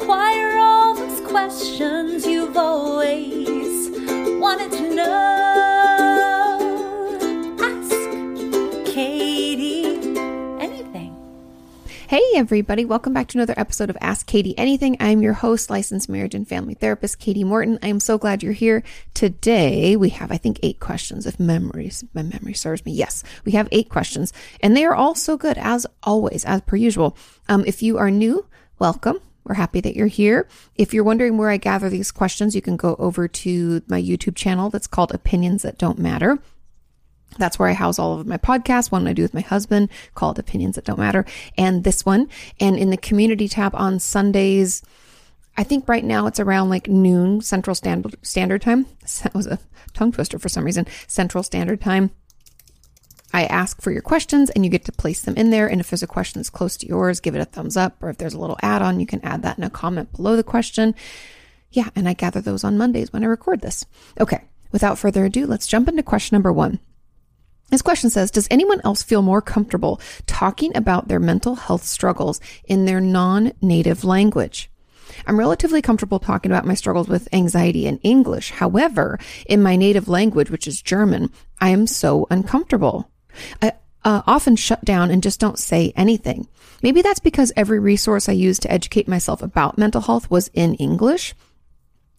inquire all those questions you've always wanted to know. Ask Kati anything. Hey, everybody. Welcome back to another episode of Ask Kati Anything. I'm your host, licensed marriage and family therapist, Kati Morton. I am so glad you're here. Today, we have, I think, eight questions, if memories, my memory serves me. Yes, we have eight questions, and they are all so good, as always, as per usual. Um, if you are new, welcome. We're happy that you're here. If you're wondering where I gather these questions, you can go over to my YouTube channel that's called Opinions That Don't Matter. That's where I house all of my podcasts. One I do with my husband called Opinions That Don't Matter, and this one. And in the community tab on Sundays, I think right now it's around like noon Central Standard Standard Time. That was a tongue twister for some reason. Central Standard Time. I ask for your questions and you get to place them in there. And if there's a question that's close to yours, give it a thumbs up. Or if there's a little add on, you can add that in a comment below the question. Yeah, and I gather those on Mondays when I record this. Okay, without further ado, let's jump into question number one. This question says Does anyone else feel more comfortable talking about their mental health struggles in their non native language? I'm relatively comfortable talking about my struggles with anxiety in English. However, in my native language, which is German, I am so uncomfortable. I uh, often shut down and just don't say anything. Maybe that's because every resource I used to educate myself about mental health was in English.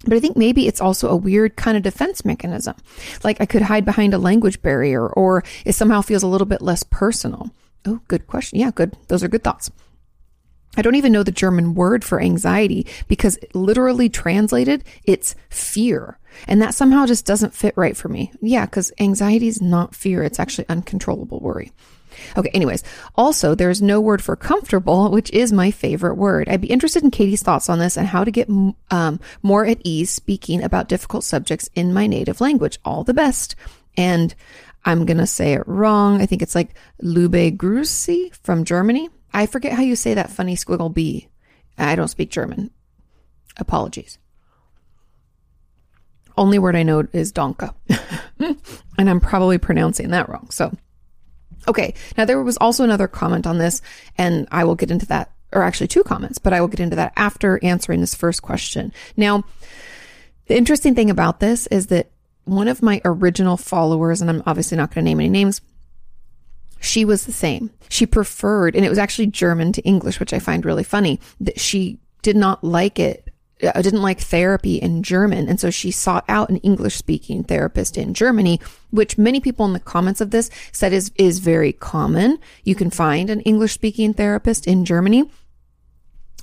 But I think maybe it's also a weird kind of defense mechanism. Like I could hide behind a language barrier or it somehow feels a little bit less personal. Oh, good question. Yeah, good. Those are good thoughts. I don't even know the German word for anxiety because literally translated, it's fear. And that somehow just doesn't fit right for me. Yeah, because anxiety is not fear. It's actually uncontrollable worry. Okay, anyways, also there's no word for comfortable, which is my favorite word. I'd be interested in Kati's thoughts on this and how to get um, more at ease speaking about difficult subjects in my native language. All the best. And I'm going to say it wrong. I think it's like Lube Grüße from Germany. I forget how you say that funny squiggle B. I don't speak German. Apologies. Only word I know is Donka. and I'm probably pronouncing that wrong. So, okay. Now, there was also another comment on this, and I will get into that, or actually two comments, but I will get into that after answering this first question. Now, the interesting thing about this is that one of my original followers, and I'm obviously not going to name any names, she was the same. She preferred, and it was actually German to English, which I find really funny, that she did not like it. I uh, didn't like therapy in German. And so she sought out an English speaking therapist in Germany, which many people in the comments of this said is, is very common. You can find an English speaking therapist in Germany.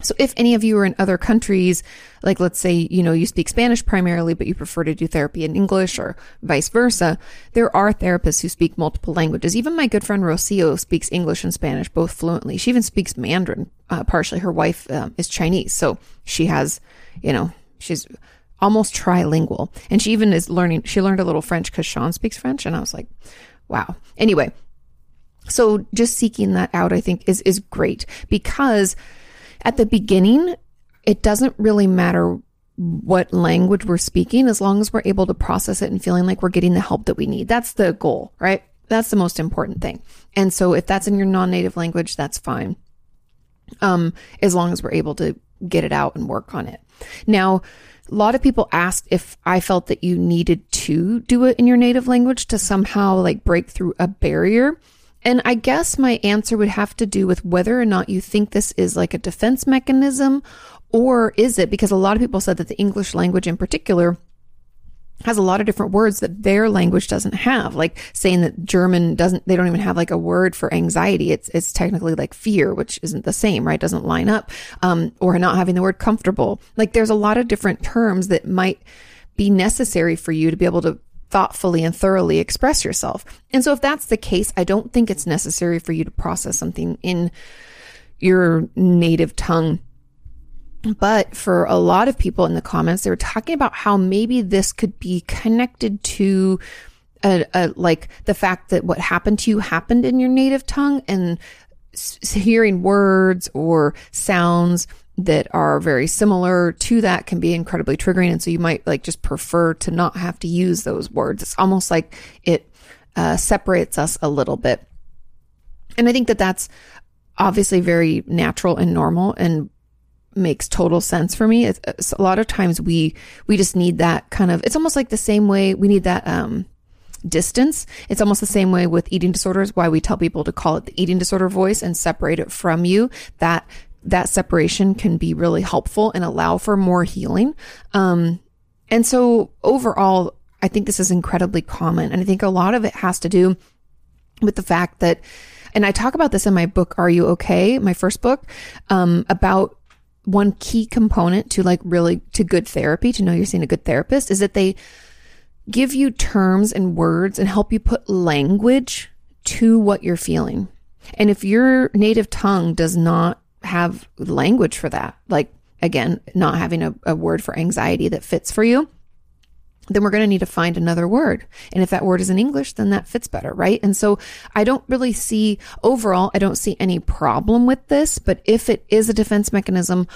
So if any of you are in other countries, like let's say, you know, you speak Spanish primarily, but you prefer to do therapy in English or vice versa, there are therapists who speak multiple languages. Even my good friend Rocio speaks English and Spanish both fluently. She even speaks Mandarin, uh, partially. Her wife um, is Chinese. So she has, you know, she's almost trilingual. And she even is learning, she learned a little French because Sean speaks French. And I was like, wow. Anyway, so just seeking that out, I think is, is great because at the beginning, it doesn't really matter what language we're speaking as long as we're able to process it and feeling like we're getting the help that we need. That's the goal, right? That's the most important thing. And so if that's in your non-native language, that's fine. Um, as long as we're able to get it out and work on it. Now, a lot of people asked if I felt that you needed to do it in your native language to somehow like break through a barrier. And I guess my answer would have to do with whether or not you think this is like a defense mechanism or is it? Because a lot of people said that the English language in particular has a lot of different words that their language doesn't have like saying that german doesn't they don't even have like a word for anxiety. It's it's technically like fear which isn't the same right? Doesn't line up um, or not having the word comfortable. Like there's a lot of different terms that might be necessary for you to be able to thoughtfully and thoroughly express yourself. And so if that's the case, I don't think it's necessary for you to process something in your native tongue. But for a lot of people in the comments, they were talking about how maybe this could be connected to a, a, like the fact that what happened to you happened in your native tongue and hearing words or sounds that are very similar to that can be incredibly triggering. And so you might like just prefer to not have to use those words. It's almost like it uh, separates us a little bit. And I think that that's obviously very natural and normal. And makes total sense for me. It's, it's a lot of times we we just need that kind of. It's almost like the same way we need that um, distance. It's almost the same way with eating disorders. Why we tell people to call it the eating disorder voice and separate it from you. That that separation can be really helpful and allow for more healing. Um, and so overall, I think this is incredibly common, and I think a lot of it has to do with the fact that and I talk about this in my book, Are You Okay? My first book, um, about one key component to like really to good therapy, to know you're seeing a good therapist is that they give you terms and words and help you put language to what you're feeling. And if your native tongue does not have language for that, like again, not having a, a word for anxiety that fits for you, then we're going to need to find another word. And if that word is in English, then that fits better, right? And so I don't really see overall, I don't see any problem with this, but if it is a defense mechanism,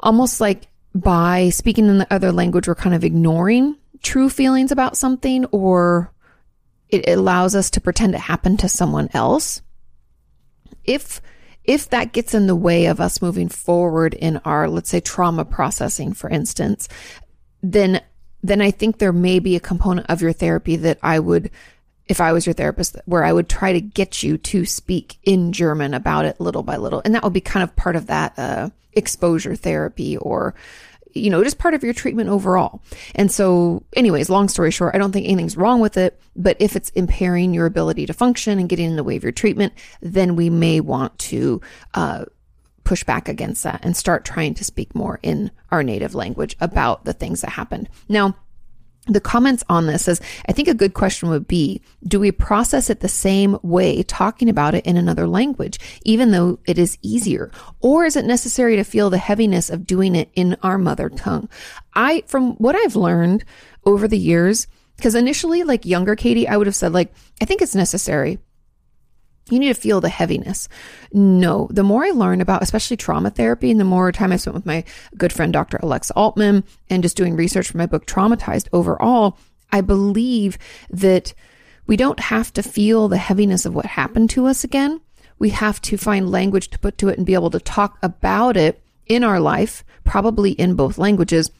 almost like by speaking in the other language, we're kind of ignoring true feelings about something or it allows us to pretend it happened to someone else. If if that gets in the way of us moving forward in our, let's say, trauma processing, for instance, then then I think there may be a component of your therapy that I would, if I was your therapist, where I would try to get you to speak in German about it little by little. And that would be kind of part of that uh, exposure therapy or, you know, just part of your treatment overall. And so, anyways, long story short, I don't think anything's wrong with it. But if it's impairing your ability to function and getting in the way of your treatment, then we may want to, uh, push back against that and start trying to speak more in our native language about the things that happened. Now, the comments on this says, I think a good question would be, do we process it the same way talking about it in another language, even though it is easier? Or is it necessary to feel the heaviness of doing it in our mother tongue? I, from what I've learned over the years, because initially, like younger Kati, I would have said, like, I think it's necessary you need to feel the heaviness. No, the more I learn about, especially trauma therapy, and the more time I spent with my good friend, Dr. Alexa Altman, and just doing research for my book, Traumatized overall, I believe that we don't have to feel the heaviness of what happened to us again. We have to find language to put to it and be able to talk about it in our life, probably in both languages,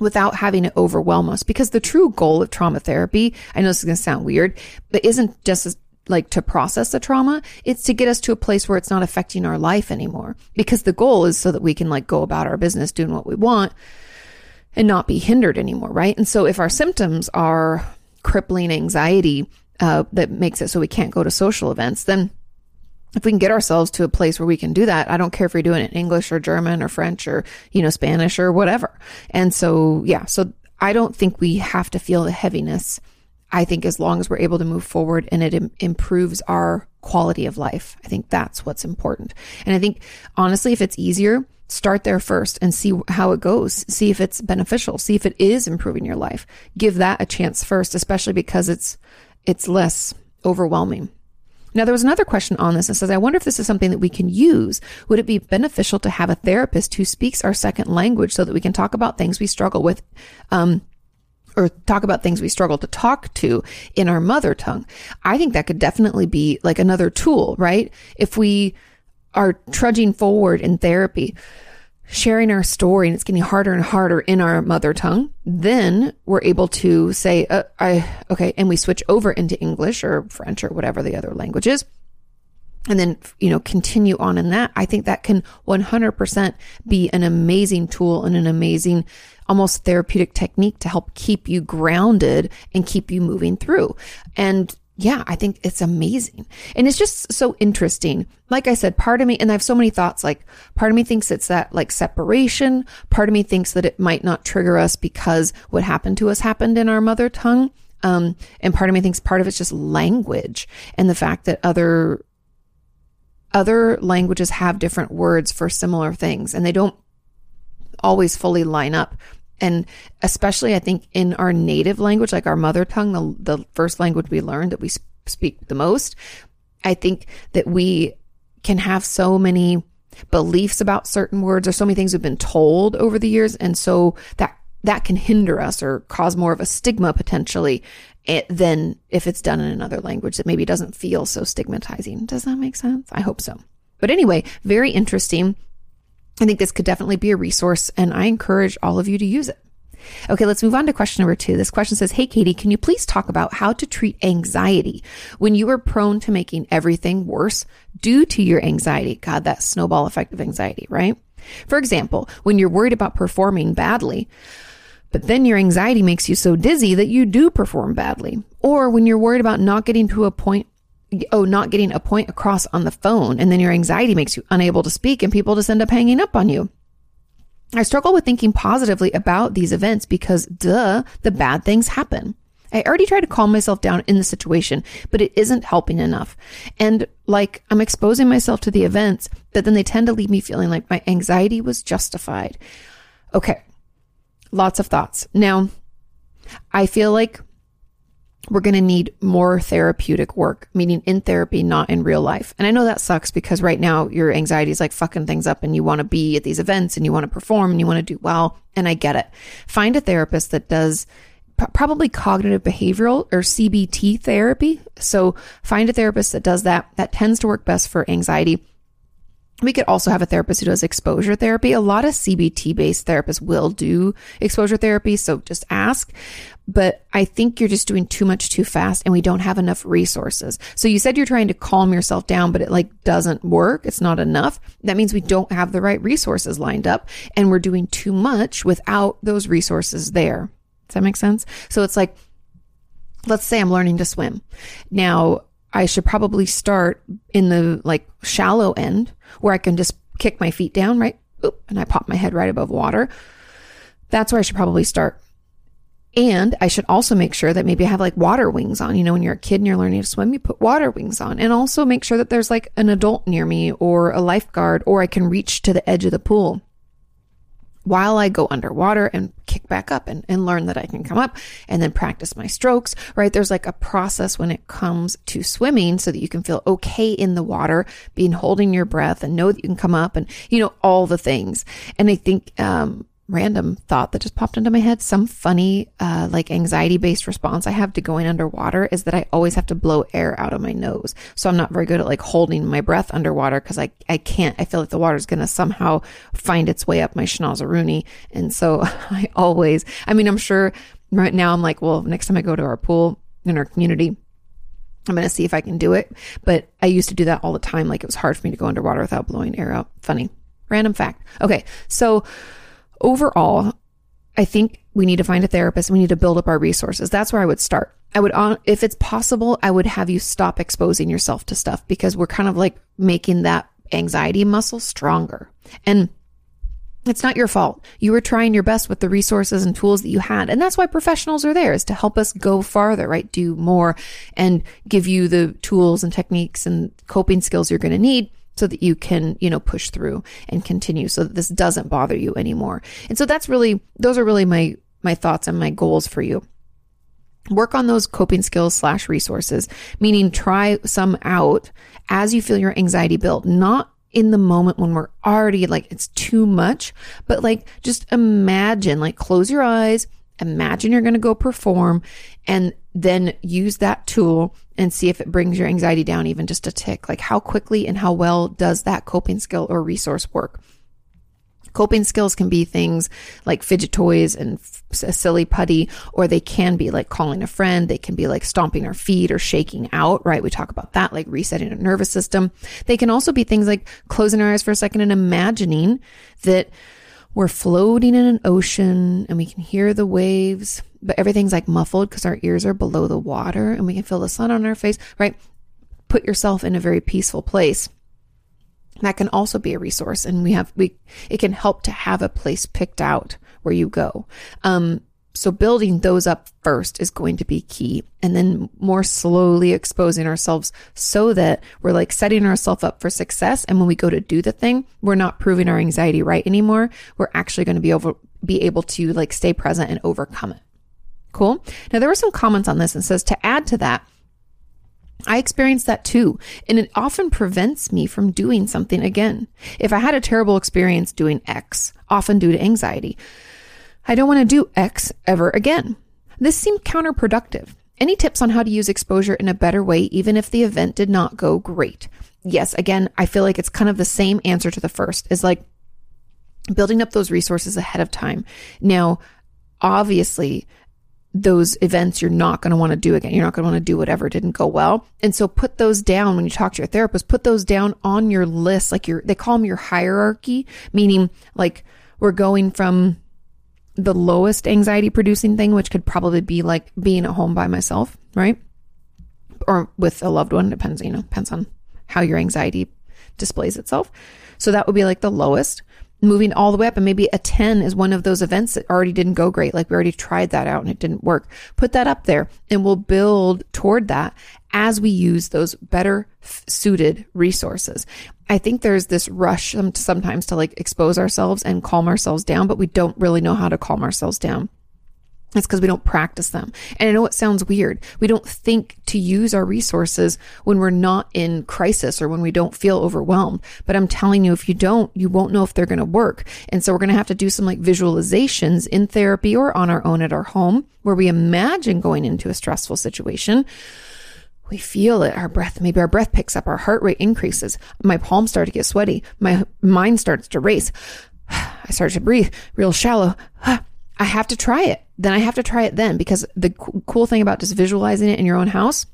without having it overwhelm us. Because the true goal of trauma therapy, I know this is going to sound weird, but isn't just like to process the trauma. It's to get us to a place where it's not affecting our life anymore. Because the goal is so that we can like go about our business doing what we want and not be hindered anymore, right? And so if our symptoms are crippling anxiety uh, that makes it so we can't go to social events, then if we can get ourselves to a place where we can do that, I don't care if we're doing it in English or German or French or, you know, Spanish or whatever. And so, yeah, so I don't think we have to feel the heaviness I think as long as we're able to move forward and it Im- improves our quality of life, I think that's what's important. And I think honestly, if it's easier, start there first and see how it goes. See if it's beneficial. See if it is improving your life. Give that a chance first, especially because it's, it's less overwhelming. Now, there was another question on this that says, I wonder if this is something that we can use. Would it be beneficial to have a therapist who speaks our second language so that we can talk about things we struggle with um, or talk about things we struggle to talk to in our mother tongue. I think that could definitely be like another tool, right? If we are trudging forward in therapy, sharing our story and it's getting harder and harder in our mother tongue, then we're able to say, uh, I, okay, and we switch over into English or French or whatever the other language is. And then, you know, continue on in that. I think that can 100% be an amazing tool and an amazing almost therapeutic technique to help keep you grounded and keep you moving through. And yeah, I think it's amazing. And it's just so interesting. Like I said, part of me, and I have so many thoughts, like part of me thinks it's that like separation. Part of me thinks that it might not trigger us because what happened to us happened in our mother tongue. Um, and part of me thinks part of it's just language and the fact that other, other languages have different words for similar things and they don't always fully line up. And especially, I think in our native language, like our mother tongue, the, the first language we learn that we speak the most, I think that we can have so many beliefs about certain words or so many things we've been told over the years. And so that, that can hinder us or cause more of a stigma potentially eh, than if it's done in another language that maybe doesn't feel so stigmatizing. Does that make sense? I hope so. But anyway, very interesting. I think this could definitely be a resource, and I encourage all of you to use it. Okay, let's move on to question number two. This question says, Hey, Kati, can you please talk about how to treat anxiety when you are prone to making everything worse due to your anxiety? God, that snowball effect of anxiety, right? For example, when you're worried about performing badly, but then your anxiety makes you so dizzy that you do perform badly. Or when you're worried about not getting to a point oh, not getting a point across on the phone, and then your anxiety makes you unable to speak, and people just end up hanging up on you. I struggle with thinking positively about these events because, duh, the bad things happen. I already try to calm myself down in the situation, but it isn't helping enough. And like I'm exposing myself to the events, but then they tend to leave me feeling like my anxiety was justified. Okay. Lots of thoughts. Now, I feel like we're going to need more therapeutic work, meaning in therapy, not in real life. And I know that sucks because right now your anxiety is like fucking things up and you want to be at these events and you want to perform and you want to do well. And I get it. Find a therapist that does probably cognitive behavioral or CBT therapy. So find a therapist that does that. That tends to work best for anxiety. We could also have a therapist who does exposure therapy. A lot of CBT based therapists will do exposure therapy. So just ask. But I think you're just doing too much too fast and we don't have enough resources. So you said you're trying to calm yourself down, but it like doesn't work. It's not enough. That means we don't have the right resources lined up and we're doing too much without those resources there. Does that make sense? So it's like, let's say I'm learning to swim. Now I should probably start in the like shallow end where I can just kick my feet down, right? Oop, and I pop my head right above water. That's where I should probably start. And I should also make sure that maybe I have like water wings on. You know, when you're a kid and you're learning to swim, you put water wings on. And also make sure that there's like an adult near me or a lifeguard or I can reach to the edge of the pool while I go underwater and kick back up and, and learn that I can come up and then practice my strokes, right? There's like a process when it comes to swimming so that you can feel okay in the water, being holding your breath and know that you can come up and, you know, all the things. And I think, um, random thought that just popped into my head. Some funny, uh, like anxiety based response I have to going underwater is that I always have to blow air out of my nose. So I'm not very good at like holding my breath underwater because I, I can't, I feel like the water's going to somehow find its way up my schnauzeroonie. And so I always, I mean, I'm sure right now I'm like, well, next time I go to our pool in our community, I'm going to see if I can do it. But I used to do that all the time. Like it was hard for me to go underwater without blowing air out. Funny. Random fact. Okay. So, overall, I think we need to find a therapist. We need to build up our resources. That's where I would start. I would, if it's possible, I would have you stop exposing yourself to stuff because we're kind of like making that anxiety muscle stronger. And it's not your fault. You were trying your best with the resources and tools that you had. And that's why professionals are there is to help us go farther, right? Do more and give you the tools and techniques and coping skills you're going to need so that you can, you know, push through and continue so that this doesn't bother you anymore. And so that's really, those are really my, my thoughts and my goals for you. Work on those coping skills slash resources, meaning try some out as you feel your anxiety build, not in the moment when we're already like, it's too much, but like just imagine, like close your eyes, imagine you're going to go perform and then use that tool and see if it brings your anxiety down even just a tick. Like how quickly and how well does that coping skill or resource work? Coping skills can be things like fidget toys and a silly putty, or they can be like calling a friend. They can be like stomping our feet or shaking out, right? We talk about that, like resetting our nervous system. They can also be things like closing our eyes for a second and imagining that we're floating in an ocean and we can hear the waves but everything's like muffled because our ears are below the water and we can feel the sun on our face, right? Put yourself in a very peaceful place. That can also be a resource. And we have, we, it can help to have a place picked out where you go. Um, so building those up first is going to be key and then more slowly exposing ourselves so that we're like setting ourselves up for success. And when we go to do the thing, we're not proving our anxiety right anymore. We're actually going to be over, be able to like stay present and overcome it. Cool. Now, there were some comments on this and says to add to that, I experience that too, and it often prevents me from doing something again. If I had a terrible experience doing X, often due to anxiety, I don't want to do X ever again. This seemed counterproductive. Any tips on how to use exposure in a better way, even if the event did not go great? Yes, again, I feel like it's kind of the same answer to the first is like, building up those resources ahead of time. Now, obviously, those events you're not going to want to do again. You're not going to want to do whatever didn't go well. And so put those down when you talk to your therapist, put those down on your list. Like your, they call them your hierarchy, meaning like we're going from the lowest anxiety producing thing, which could probably be like being at home by myself, right? Or with a loved one, depends, you know, depends on how your anxiety displays itself. So that would be like the lowest moving all the way up and maybe a 10 is one of those events that already didn't go great. Like we already tried that out and it didn't work. Put that up there and we'll build toward that as we use those better suited resources. I think there's this rush sometimes to like expose ourselves and calm ourselves down, but we don't really know how to calm ourselves down. It's because we don't practice them. And I know it sounds weird. We don't think to use our resources when we're not in crisis or when we don't feel overwhelmed. But I'm telling you, if you don't, you won't know if they're going to work. And so we're going to have to do some like visualizations in therapy or on our own at our home where we imagine going into a stressful situation. We feel it. Our breath, maybe our breath picks up, our heart rate increases. My palms start to get sweaty. My mind starts to race. I start to breathe real shallow. I have to try it. Then I have to try it then because the co- cool thing about just visualizing it in your own house,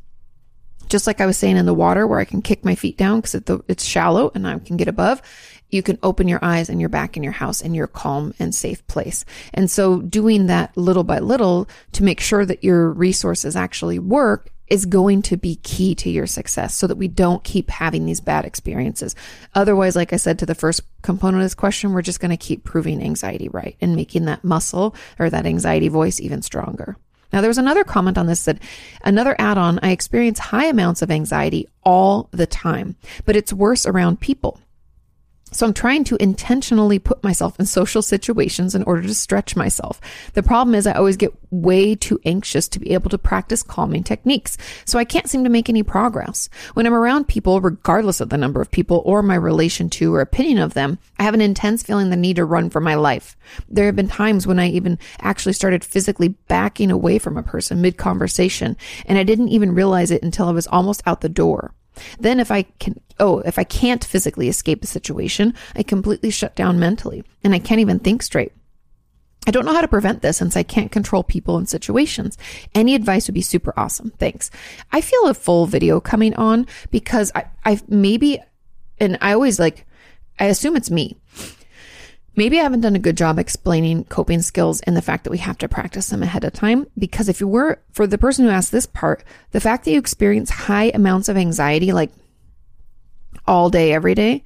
just like I was saying in the water where I can kick my feet down because it's shallow and I can get above, you can open your eyes and you're back in your house in your calm and safe place. And so doing that little by little to make sure that your resources actually work is going to be key to your success so that we don't keep having these bad experiences. Otherwise, like I said to the first component of this question, we're just going to keep proving anxiety right and making that muscle or that anxiety voice even stronger. Now, there was another comment on this that another add on, I experience high amounts of anxiety all the time, but it's worse around people. So I'm trying to intentionally put myself in social situations in order to stretch myself. The problem is I always get way too anxious to be able to practice calming techniques. So I can't seem to make any progress. When I'm around people, regardless of the number of people or my relation to or opinion of them, I have an intense feeling the need to run for my life. There have been times when I even actually started physically backing away from a person mid conversation and I didn't even realize it until I was almost out the door. Then if I can, oh, if I can't physically escape a situation, I completely shut down mentally and I can't even think straight. I don't know how to prevent this since I can't control people and situations. Any advice would be super awesome. Thanks. I feel a full video coming on because I, I maybe, and I always like, I assume it's me. Maybe I haven't done a good job explaining coping skills and the fact that we have to practice them ahead of time. Because if you were, for the person who asked this part, the fact that you experience high amounts of anxiety, like all day, every day,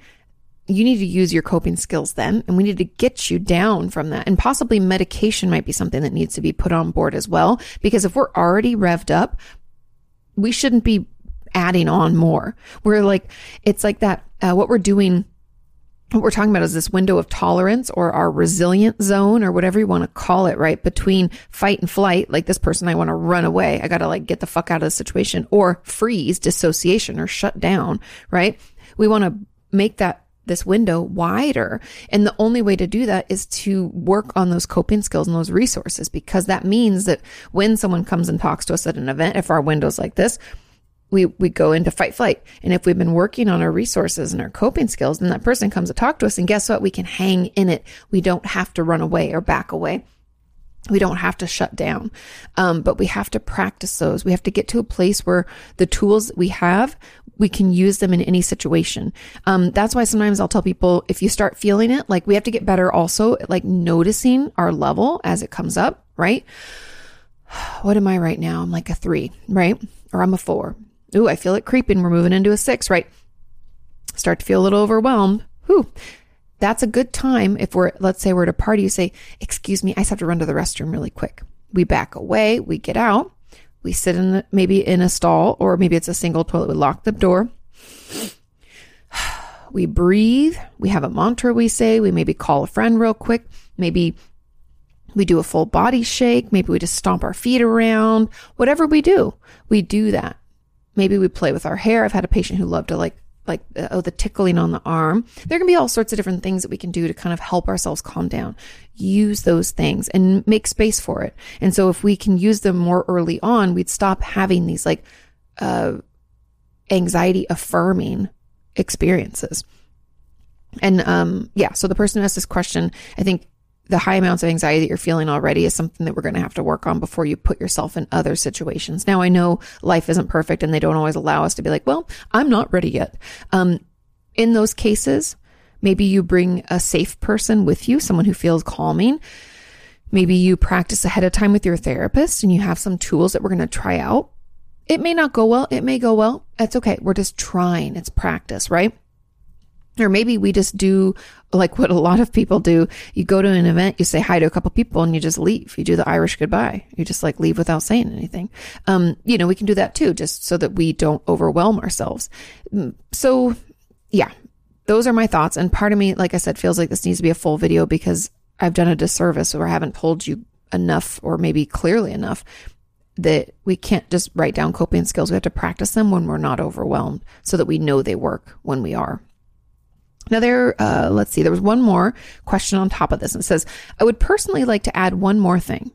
you need to use your coping skills then. And we need to get you down from that. And possibly medication might be something that needs to be put on board as well. Because if we're already revved up, we shouldn't be adding on more. We're like, it's like that, uh, what we're doing what we're talking about is this window of tolerance or our resilient zone or whatever you want to call it, right? Between fight and flight, like this person, I want to run away. I got to like get the fuck out of the situation or freeze, dissociation or shut down, right? We want to make that this window wider. And the only way to do that is to work on those coping skills and those resources because that means that when someone comes and talks to us at an event, if our window's like this, we we go into fight flight. And if we've been working on our resources and our coping skills then that person comes to talk to us. And guess what? We can hang in it. We don't have to run away or back away. We don't have to shut down. Um, but we have to practice those. We have to get to a place where the tools that we have we can use them in any situation. Um, that's why sometimes i'll tell people if you start feeling it like we have to get better also like noticing our level as it comes up right? What am i right now? I'm like a three right? Or i'm a four Ooh, I feel it creeping. We're moving into a six, right? Start to feel a little overwhelmed. Whew. That's a good time if we're, let's say we're at a party, you say, excuse me, I just have to run to the restroom really quick. We back away, we get out, we sit in the, maybe in a stall, or maybe it's a single toilet, we lock the door. We breathe, we have a mantra we say, we maybe call a friend real quick, maybe we do a full body shake, maybe we just stomp our feet around, whatever we do, we do that. Maybe we play with our hair. I've had a patient who loved to like like uh, oh the tickling on the arm. There can be all sorts of different things that we can do to kind of help ourselves calm down. Use those things and make space for it. And so if we can use them more early on, we'd stop having these like uh, anxiety affirming experiences. And um, yeah, so the person who asked this question, I think the high amounts of anxiety that you're feeling already is something that we're going to have to work on before you put yourself in other situations. Now, I know life isn't perfect and they don't always allow us to be like, well, I'm not ready yet. Um, in those cases, maybe you bring a safe person with you, someone who feels calming. Maybe you practice ahead of time with your therapist and you have some tools that we're going to try out. It may not go well. It may go well. That's okay. We're just trying. It's practice, right? Or maybe we just do like what a lot of people do. You go to an event, you say hi to a couple people and you just leave. You do the Irish goodbye. You just like leave without saying anything. Um, you know, we can do that too, just so that we don't overwhelm ourselves. Mm, so yeah, those are my thoughts. And part of me, like I said, feels like this needs to be a full video because I've done a disservice or I haven't told you enough or maybe clearly enough that we can't just write down coping skills. We have to practice them when we're not overwhelmed so that we know they work when we are. Now, there, uh, let's see, there was one more question on top of this. And says, I would personally like to add one more thing.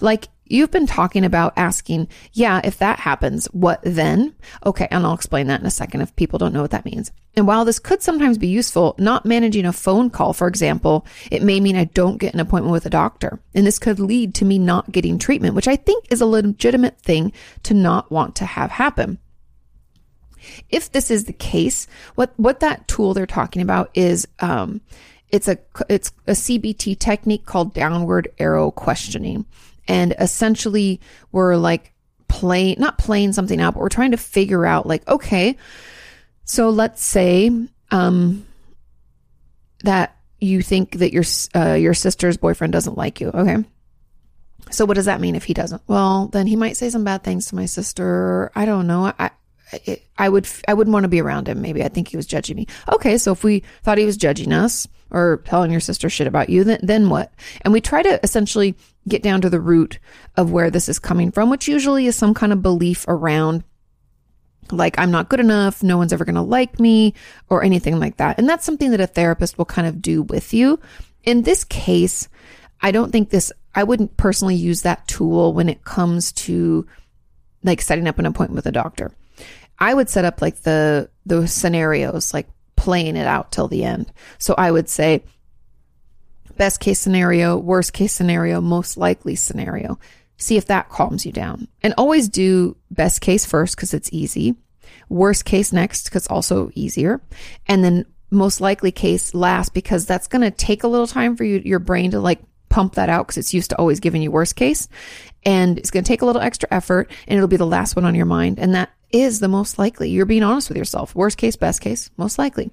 Like you've been talking about asking, yeah, if that happens, what then? Okay. And I'll explain that in a second if people don't know what that means. And while this could sometimes be useful, not managing a phone call, for example, it may mean I don't get an appointment with a doctor. And this could lead to me not getting treatment, which I think is a legitimate thing to not want to have happen. If this is the case, what what that tool they're talking about is um, it's a it's a CBT technique called downward arrow questioning, and essentially we're like playing not playing something out, but we're trying to figure out like okay, so let's say um, that you think that your uh, your sister's boyfriend doesn't like you, okay. So what does that mean if he doesn't? Well, then he might say some bad things to my sister. I don't know. I, I would I wouldn't want to be around him. Maybe I think he was judging me. Okay, so if we thought he was judging us or telling your sister shit about you, then then what? And we try to essentially get down to the root of where this is coming from, which usually is some kind of belief around like I'm not good enough, no one's ever going to like me or anything like that. And that's something that a therapist will kind of do with you. In this case, I don't think this I wouldn't personally use that tool when it comes to like setting up an appointment with a doctor. I would set up like the the scenarios, like playing it out till the end. So I would say best case scenario, worst case scenario, most likely scenario. See if that calms you down. And always do best case first because it's easy. Worst case next because also easier. And then most likely case last because that's going to take a little time for you, your brain to like pump that out because it's used to always giving you worst case. And it's going to take a little extra effort and it'll be the last one on your mind. And that is the most likely. You're being honest with yourself. Worst case, best case, most likely.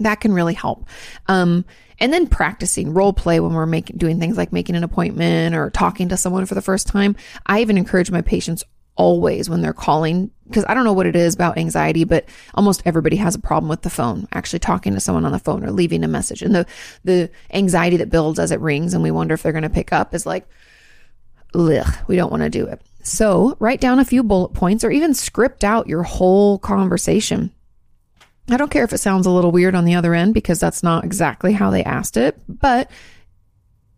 That can really help. Um, and then practicing role play when we're making, doing things like making an appointment or talking to someone for the first time. I even encourage my patients always when they're calling because I don't know what it is about anxiety, but almost everybody has a problem with the phone, actually talking to someone on the phone or leaving a message. And the, the anxiety that builds as it rings and we wonder if they're going to pick up is like, ugh, we don't want to do it. So write down a few bullet points or even script out your whole conversation. I don't care if it sounds a little weird on the other end because that's not exactly how they asked it, but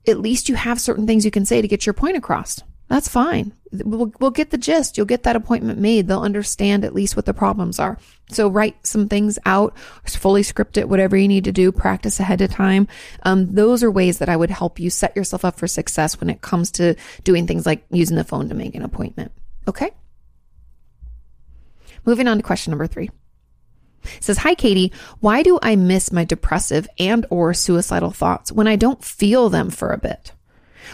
at least you have certain things you can say to get your point across. That's fine. We'll, we'll get the gist. You'll get that appointment made. They'll understand at least what the problems are. So write some things out, fully script it, whatever you need to do, practice ahead of time. Um, those are ways that I would help you set yourself up for success when it comes to doing things like using the phone to make an appointment. Okay. Moving on to question number three. It says, Hi, Kati. Why do I miss my depressive and or suicidal thoughts when I don't feel them for a bit?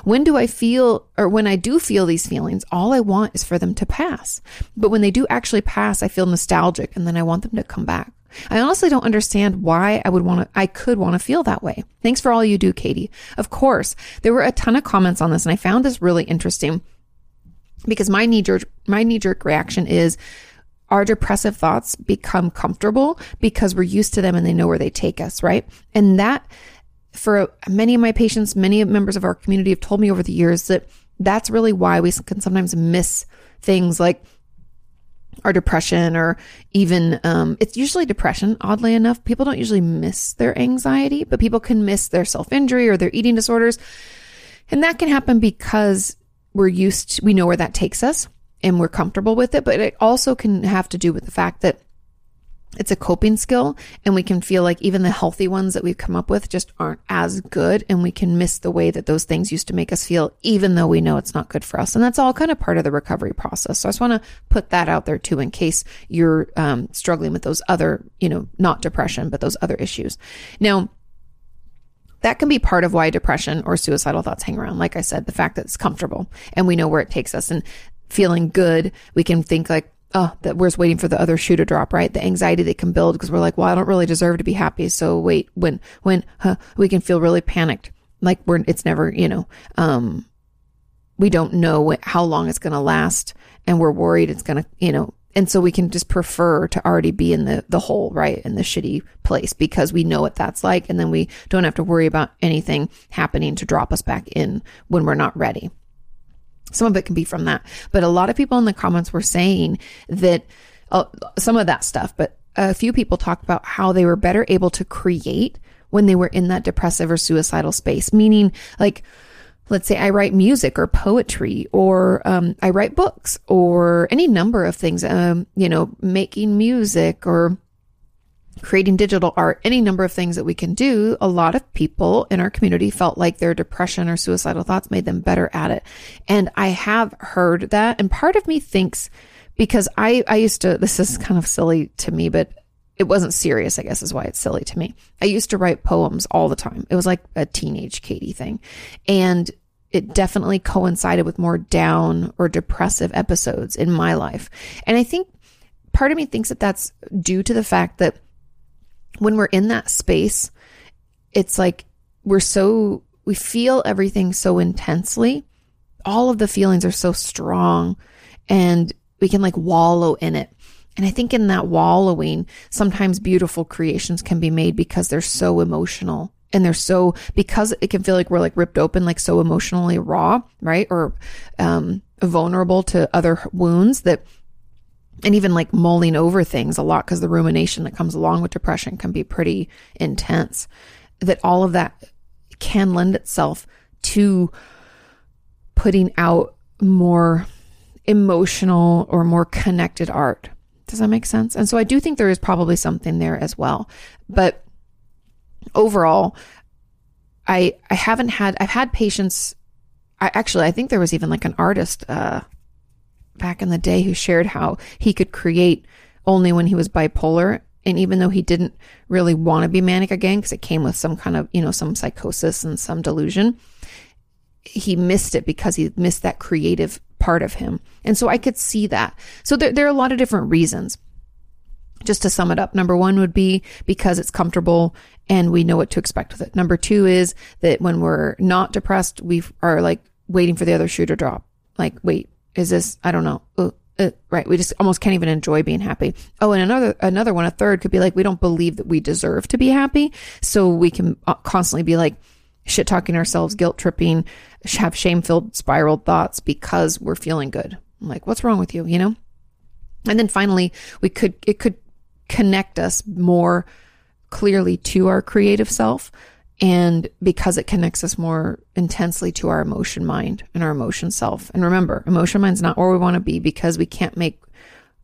When do I feel, or when I do feel these feelings, all I want is for them to pass. But when they do actually pass, I feel nostalgic and then I want them to come back. I honestly don't understand why I would want to, I could want to feel that way. Thanks for all you do, Kati. Of course, there were a ton of comments on this and I found this really interesting because my knee jerk, my knee jerk reaction is, our depressive thoughts become comfortable because we're used to them and they know where they take us, right? And that for many of my patients, many members of our community have told me over the years that that's really why we can sometimes miss things like our depression or even um, it's usually depression oddly enough. People don't usually miss their anxiety but people can miss their self-injury or their eating disorders. And that can happen because we're used to, we know where that takes us and we're comfortable with it but it also can have to do with the fact that it's a coping skill and we can feel like even the healthy ones that we've come up with just aren't as good and we can miss the way that those things used to make us feel even though we know it's not good for us. And that's all kind of part of the recovery process. So i just want to put that out there too in case you're um, struggling with those other you know not depression but those other issues. Now that can be part of why depression or suicidal thoughts hang around. Like I said, the fact that it's comfortable and we know where it takes us and feeling good, we can think like, oh, that we're just waiting for the other shoe to drop, right? The anxiety that can build because we're like, well, I don't really deserve to be happy. So wait, when, when, huh, we can feel really panicked. Like we're, it's never, you know, um, we don't know how long it's going to last and we're worried it's going to, you know, and so we can just prefer to already be in the, the hole, right? In the shitty place because we know what that's like. And then we don't have to worry about anything happening to drop us back in when we're not ready. Some of it can be from that. But a lot of people in the comments were saying that uh, some of that stuff, but a few people talked about how they were better able to create when they were in that depressive or suicidal space, meaning like, let's say I write music or poetry or um, I write books or any number of things, um, you know, making music or creating digital art, any number of things that we can do, a lot of people in our community felt like their depression or suicidal thoughts made them better at it. And I have heard that. And part of me thinks because I, I used to, this is kind of silly to me, but it wasn't serious, I guess is why it's silly to me. I used to write poems all the time. It was like a teenage Kati thing. And it definitely coincided with more down or depressive episodes in my life. And I think part of me thinks that that's due to the fact that when we're in that space, it's like we're so, we feel everything so intensely. All of the feelings are so strong and we can like wallow in it. And I think in that wallowing, sometimes beautiful creations can be made because they're so emotional and they're so, because it can feel like we're like ripped open, like so emotionally raw, right? Or, um, vulnerable to other wounds that and even like mulling over things a lot because the rumination that comes along with depression can be pretty intense that all of that can lend itself to putting out more emotional or more connected art. Does that make sense? And so i do think there is probably something there as well. But overall i i haven't had i've had patients i actually i think there was even like an artist uh back in the day who shared how he could create only when he was bipolar. And even though he didn't really want to be manic again, because it came with some kind of, you know, some psychosis and some delusion, he missed it because he missed that creative part of him. And so I could see that. So there, there are a lot of different reasons. Just to sum it up, number one would be because it's comfortable and we know what to expect with it. Number two is that when we're not depressed, we are like waiting for the other shoe to drop. Like, wait, is this, I don't know. Uh, uh, right. We just almost can't even enjoy being happy. Oh, and another, another one, a third could be like, we don't believe that we deserve to be happy. So we can uh, constantly be like shit talking ourselves, guilt tripping, have shame filled spiraled thoughts because we're feeling good. I'm like, what's wrong with you? You know? And then finally, we could, it could connect us more clearly to our creative self and because it connects us more intensely to our emotion mind and our emotion self. And remember, emotion mind's not where we want to be because we can't make,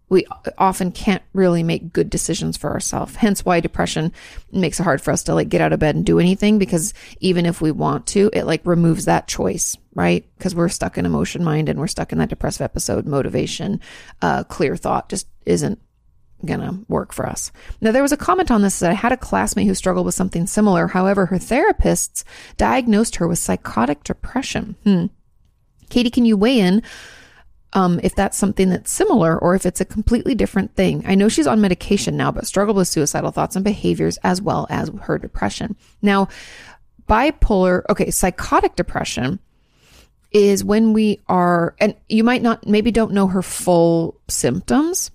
we often can't really make good decisions for ourselves. Hence why depression makes it hard for us to like get out of bed and do anything because even if we want to, it like removes that choice, right? Because we're stuck in emotion mind and we're stuck in that depressive episode. Motivation, uh, clear thought just isn't gonna work for us. Now, there was a comment on this that I had a classmate who struggled with something similar. However, her therapists diagnosed her with psychotic depression. Hmm. Kati, can you weigh in um, if that's something that's similar or if it's a completely different thing? I know she's on medication now, but struggled with suicidal thoughts and behaviors as well as her depression. Now, bipolar, okay, psychotic depression is when we are, and you might not, maybe don't know her full symptoms,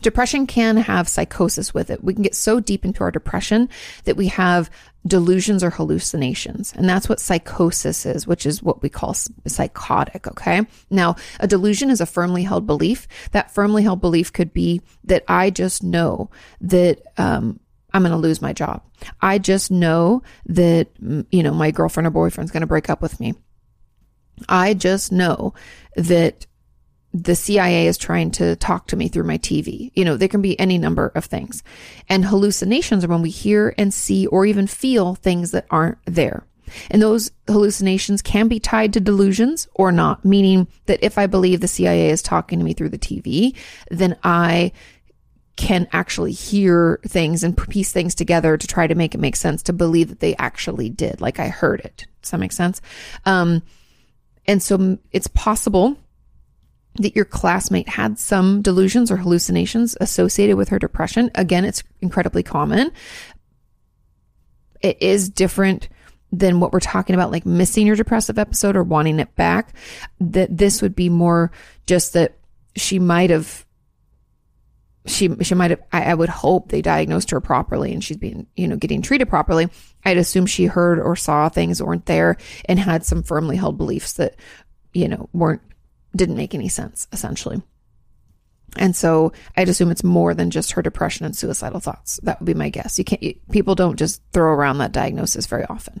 Depression can have psychosis with it. We can get so deep into our depression that we have delusions or hallucinations. And that's what psychosis is, which is what we call psychotic. Okay. Now, a delusion is a firmly held belief. That firmly held belief could be that I just know that, um, I'm going to lose my job. I just know that, you know, my girlfriend or boyfriend's going to break up with me. I just know that the CIA is trying to talk to me through my TV. You know, there can be any number of things. And hallucinations are when we hear and see or even feel things that aren't there. And those hallucinations can be tied to delusions or not, meaning that if I believe the CIA is talking to me through the TV, then I can actually hear things and piece things together to try to make it make sense to believe that they actually did, like I heard it. Does that make sense? Um, and so it's possible that your classmate had some delusions or hallucinations associated with her depression. Again, it's incredibly common. It is different than what we're talking about, like missing your depressive episode or wanting it back. That this would be more just that she might have she she might have I, I, would hope they diagnosed her properly and she's being you know getting treated properly i'd assume she heard or saw things weren't there and had some firmly held beliefs that you know weren't didn't make any sense essentially. And so i'd assume it's more than just her depression and suicidal thoughts. That would be my guess. You can't you, people don't just throw around that diagnosis very often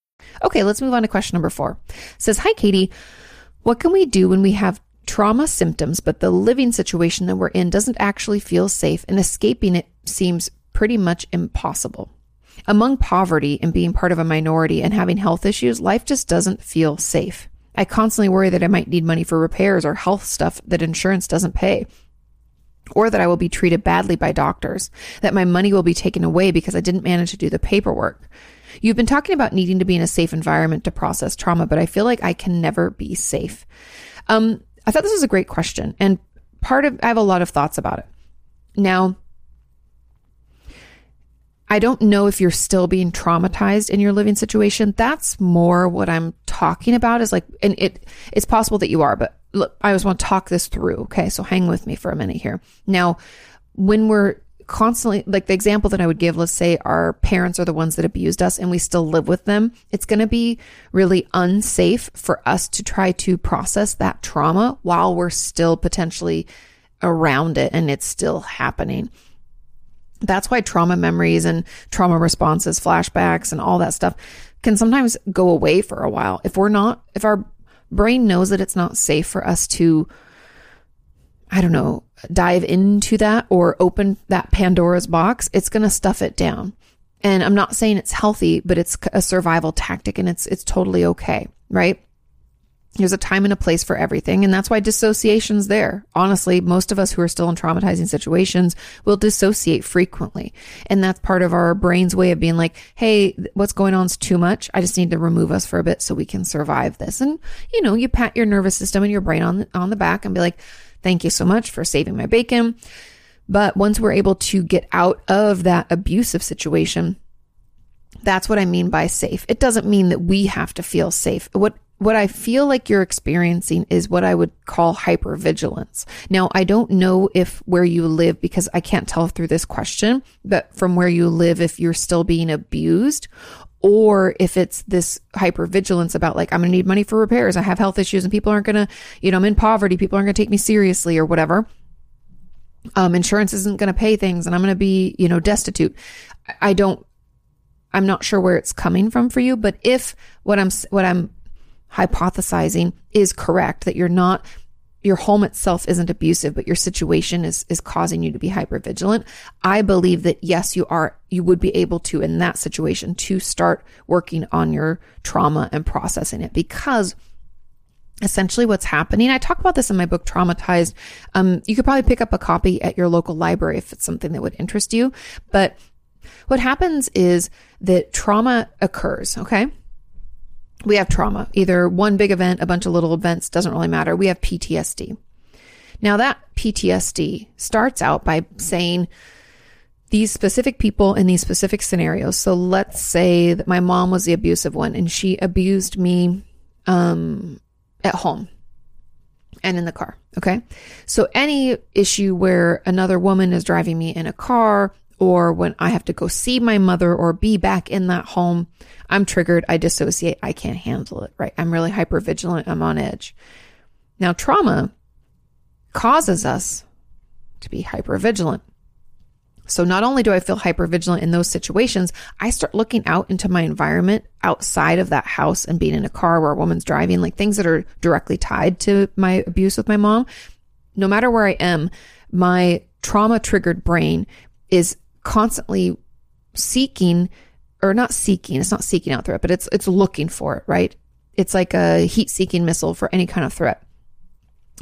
Okay, let's move on to question number four. It says, Hi, Kati. What can we do when we have trauma symptoms, but the living situation that we're in doesn't actually feel safe and escaping it seems pretty much impossible? Among poverty and being part of a minority and having health issues, life just doesn't feel safe. I constantly worry that I might need money for repairs or health stuff that insurance doesn't pay. Or that I will be treated badly by doctors, that my money will be taken away because I didn't manage to do the paperwork. You've been talking about needing to be in a safe environment to process trauma, but I feel like I can never be safe. Um, I thought this was a great question, and part of I have a lot of thoughts about it. Now, I don't know if you're still being traumatized in your living situation. That's more what I'm talking about is like, and it, it's possible that you are, but look, I just want to talk this through. Okay. So hang with me for a minute here. Now, when we're constantly like the example that I would give, let's say our parents are the ones that abused us and we still live with them. It's going to be really unsafe for us to try to process that trauma while we're still potentially around it and it's still happening. That's why trauma memories and trauma responses, flashbacks and all that stuff can sometimes go away for a while. If we're not, if our brain knows that it's not safe for us to I don't know, dive into that or open that Pandora's box, it's going to stuff it down. And I'm not saying it's healthy, but it's a survival tactic and it's it's totally okay, right? There's a time and a place for everything, and that's why dissociation's there. Honestly, most of us who are still in traumatizing situations will dissociate frequently. And that's part of our brain's way of being like, hey, what's going on is too much. I just need to remove us for a bit so we can survive this. And, you know, you pat your nervous system and your brain on, on the back and be like, Thank you so much for saving my bacon. But once we're able to get out of that abusive situation, that's what I mean by safe. It doesn't mean that we have to feel safe. What what I feel like you're experiencing is what I would call hypervigilance. Now, I don't know if where you live, because I can't tell through this question, but from where you live, if you're still being abused or if it's this hypervigilance about like, I'm going to need money for repairs. I have health issues and people aren't going to, you know, I'm in poverty. People aren't going to take me seriously or whatever. Um, insurance isn't going to pay things and I'm going to be, you know, destitute. I don't, I'm not sure where it's coming from for you, but if what I'm, what I'm hypothesizing is correct, that you're not your home itself isn't abusive, but your situation is, is causing you to be hyper vigilant. I believe that yes, you are, you would be able to in that situation to start working on your trauma and processing it because essentially what's happening. I talk about this in my book, Traumatized. Um, you could probably pick up a copy at your local library if it's something that would interest you. But what happens is that trauma occurs. Okay we have trauma, either one big event, a bunch of little events, doesn't really matter. We have PTSD. Now, that PTSD starts out by saying these specific people in these specific scenarios. So let's say that my mom was the abusive one and she abused me um, at home. and in the car. Okay. So any issue where another woman is driving me in a car or when I have to go see my mother or be back in that home, I'm triggered. I dissociate. I can't handle it. Right. I'm really hyper vigilant. I'm on edge. Now, trauma causes us to be hyper vigilant. So not only do I feel hyper vigilant in those situations, I start looking out into my environment outside of that house and being in a car where a woman's driving, like things that are directly tied to my abuse with my mom. No matter where I am, my trauma triggered brain is constantly seeking or not seeking, it's not seeking out threat, but it's it's looking for it, right? It's like a heat seeking missile for any kind of threat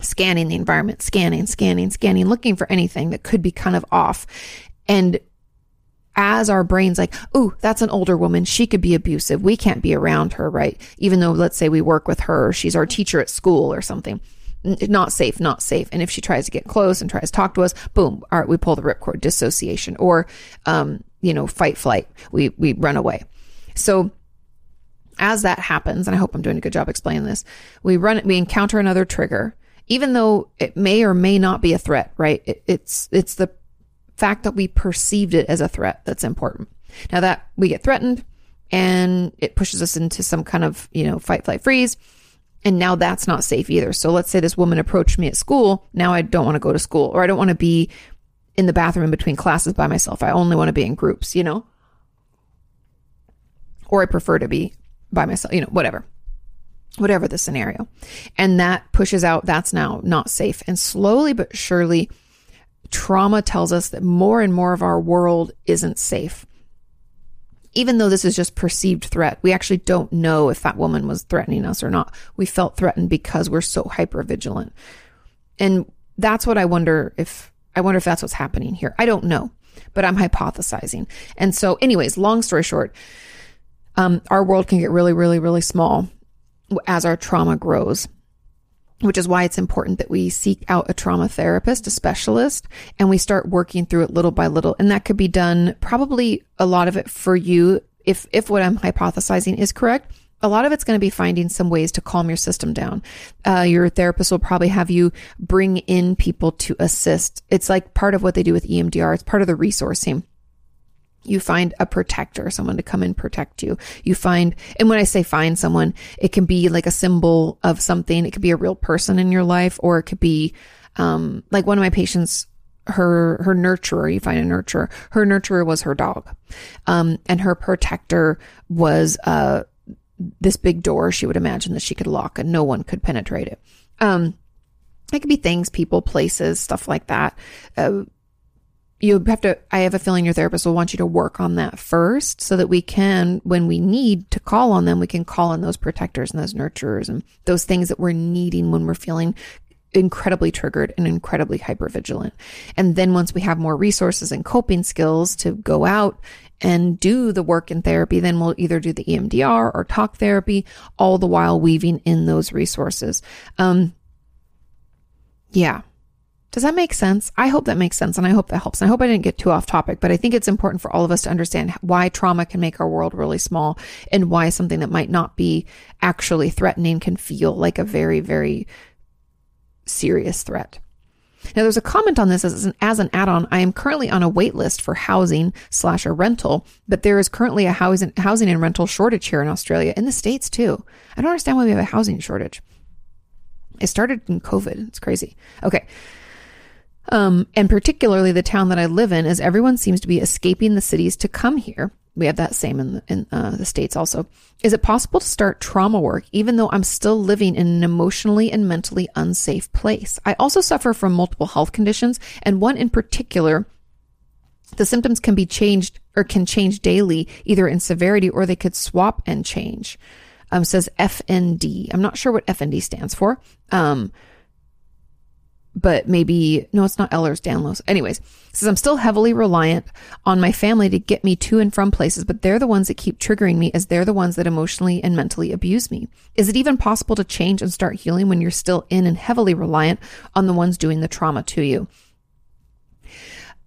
scanning the environment, scanning, scanning, scanning, looking for anything that could be kind of off. And as our brain's like, oh, that's an older woman. She could be abusive. We can't be around her, right? Even though, let's say we work with her, she's our teacher at school or something. Not safe, not safe. And if she tries to get close and tries to talk to us, boom, all right, we pull the ripcord, dissociation, or, um, you know, fight, flight. We, we run away. So as that happens, and I hope I'm doing a good job explaining this, we run, we encounter another trigger, even though it may or may not be a threat, right? It, it's, it's the fact that we perceived it as a threat that's important. Now that we get threatened and it pushes us into some kind of, you know, fight, flight, freeze. And now that's not safe either. So let's say this woman approached me at school. Now I don't want to go to school or I don't want to be in the bathroom in between classes by myself. I only want to be in groups, you know? Or I prefer to be by myself, you know, whatever. Whatever the scenario. And that pushes out, that's now not safe. And slowly but surely, trauma tells us that more and more of our world isn't safe. Even though this is just perceived threat, we actually don't know if that woman was threatening us or not. We felt threatened because we're so hyper vigilant. And that's what I wonder if, I wonder if that's what's happening here. I don't know, but I'm hypothesizing. And so, anyways, long story short, um, our world can get really, really, really small as our trauma grows which is why it's important that we seek out a trauma therapist, a specialist, and we start working through it little by little. And that could be done probably a lot of it for you. If, if what I'm hypothesizing is correct, a lot of it's going to be finding some ways to calm your system down. Uh, your therapist will probably have you bring in people to assist. It's like part of what they do with EMDR. It's part of the resourcing you find a protector, someone to come and protect you. You find, and when I say find someone, it can be like a symbol of something. It could be a real person in your life, or it could be, um, like one of my patients, her, her nurturer, you find a nurturer. Her nurturer was her dog. Um, and her protector was, uh, this big door she would imagine that she could lock and no one could penetrate it. Um, it could be things, people, places, stuff like that. Uh, you have to, I have a feeling your therapist will want you to work on that first so that we can, when we need to call on them, we can call on those protectors and those nurturers and those things that we're needing when we're feeling incredibly triggered and incredibly hypervigilant. And then once we have more resources and coping skills to go out and do the work in therapy, then we'll either do the EMDR or talk therapy, all the while weaving in those resources. Um, yeah. Does that make sense? I hope that makes sense and I hope that helps. And I hope I didn't get too off topic, but I think it's important for all of us to understand why trauma can make our world really small and why something that might not be actually threatening can feel like a very, very serious threat. Now, there's a comment on this as an, as an add-on. I am currently on a wait list for housing slash a rental, but there is currently a housing, housing and rental shortage here in Australia, in the States too. I don't understand why we have a housing shortage. It started in COVID. It's crazy. Okay. Um, and particularly the town that I live in, as everyone seems to be escaping the cities to come here. We have that same in the, in uh, the states also. Is it possible to start trauma work even though I'm still living in an emotionally and mentally unsafe place? I also suffer from multiple health conditions, and one in particular. The symptoms can be changed or can change daily, either in severity or they could swap and change. Um, says FND. I'm not sure what FND stands for. Um, but maybe no, it's not Ehlers, Danlos. Anyways, says I'm still heavily reliant on my family to get me to and from places, but they're the ones that keep triggering me as they're the ones that emotionally and mentally abuse me. Is it even possible to change and start healing when you're still in and heavily reliant on the ones doing the trauma to you?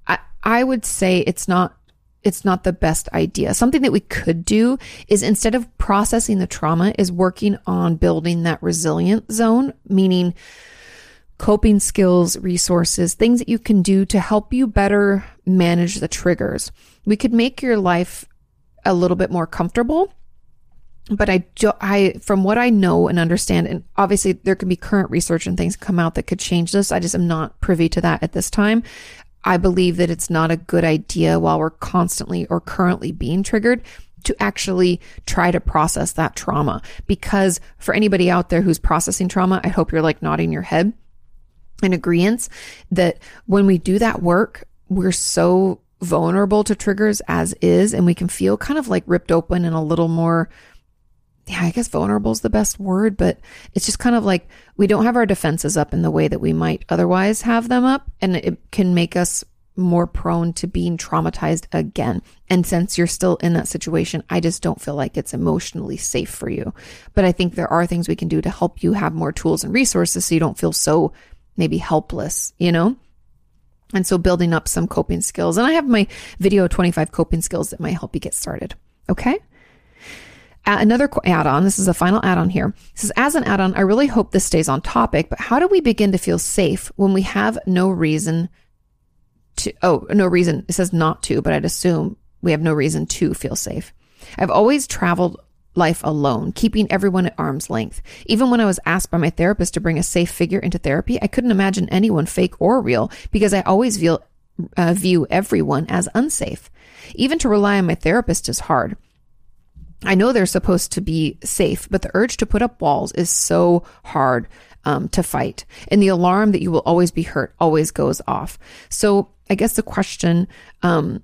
I, I would say it's not it's not the best idea. Something that we could do is instead of processing the trauma is working on building that resilient zone, meaning coping skills, resources, things that you can do to help you better manage the triggers. We could make your life a little bit more comfortable. But I, do, I, from what I know and understand, and obviously there could be current research and things come out that could change this. I just am not privy to that at this time. I believe that it's not a good idea while we're constantly or currently being triggered to actually try to process that trauma. Because for anybody out there who's processing trauma, I hope you're like nodding your head in agreement that when we do that work, we're so vulnerable to triggers as is, and we can feel kind of like ripped open and a little more yeah, I guess vulnerable is the best word, but it's just kind of like we don't have our defenses up in the way that we might otherwise have them up. And it can make us more prone to being traumatized again. And since you're still in that situation, I just don't feel like it's emotionally safe for you. But I think there are things we can do to help you have more tools and resources so you don't feel so maybe helpless, you know? And so building up some coping skills. And I have my video 25 coping skills that might help you get started. Okay another add on. This is a final add on here. This is as an add on, I really hope this stays on topic, but how do we begin to feel safe when we have no reason to, oh, no reason. It says not to, but I'd assume we have no reason to feel safe. I've always traveled life alone, keeping everyone at arm's length. Even when I was asked by my therapist to bring a safe figure into therapy, I couldn't imagine anyone fake or real because I always feel, uh, view everyone as unsafe. Even to rely on my therapist is hard. I know they're supposed to be safe, but the urge to put up walls is so hard um, to fight. And the alarm that you will always be hurt always goes off. So I guess the question, um,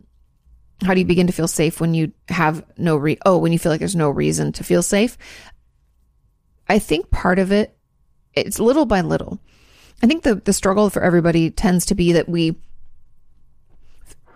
how do you begin to feel safe when you have no re, oh, when you feel like there's no reason to feel safe? I think part of it, it's little by little. I think the, the struggle for everybody tends to be that we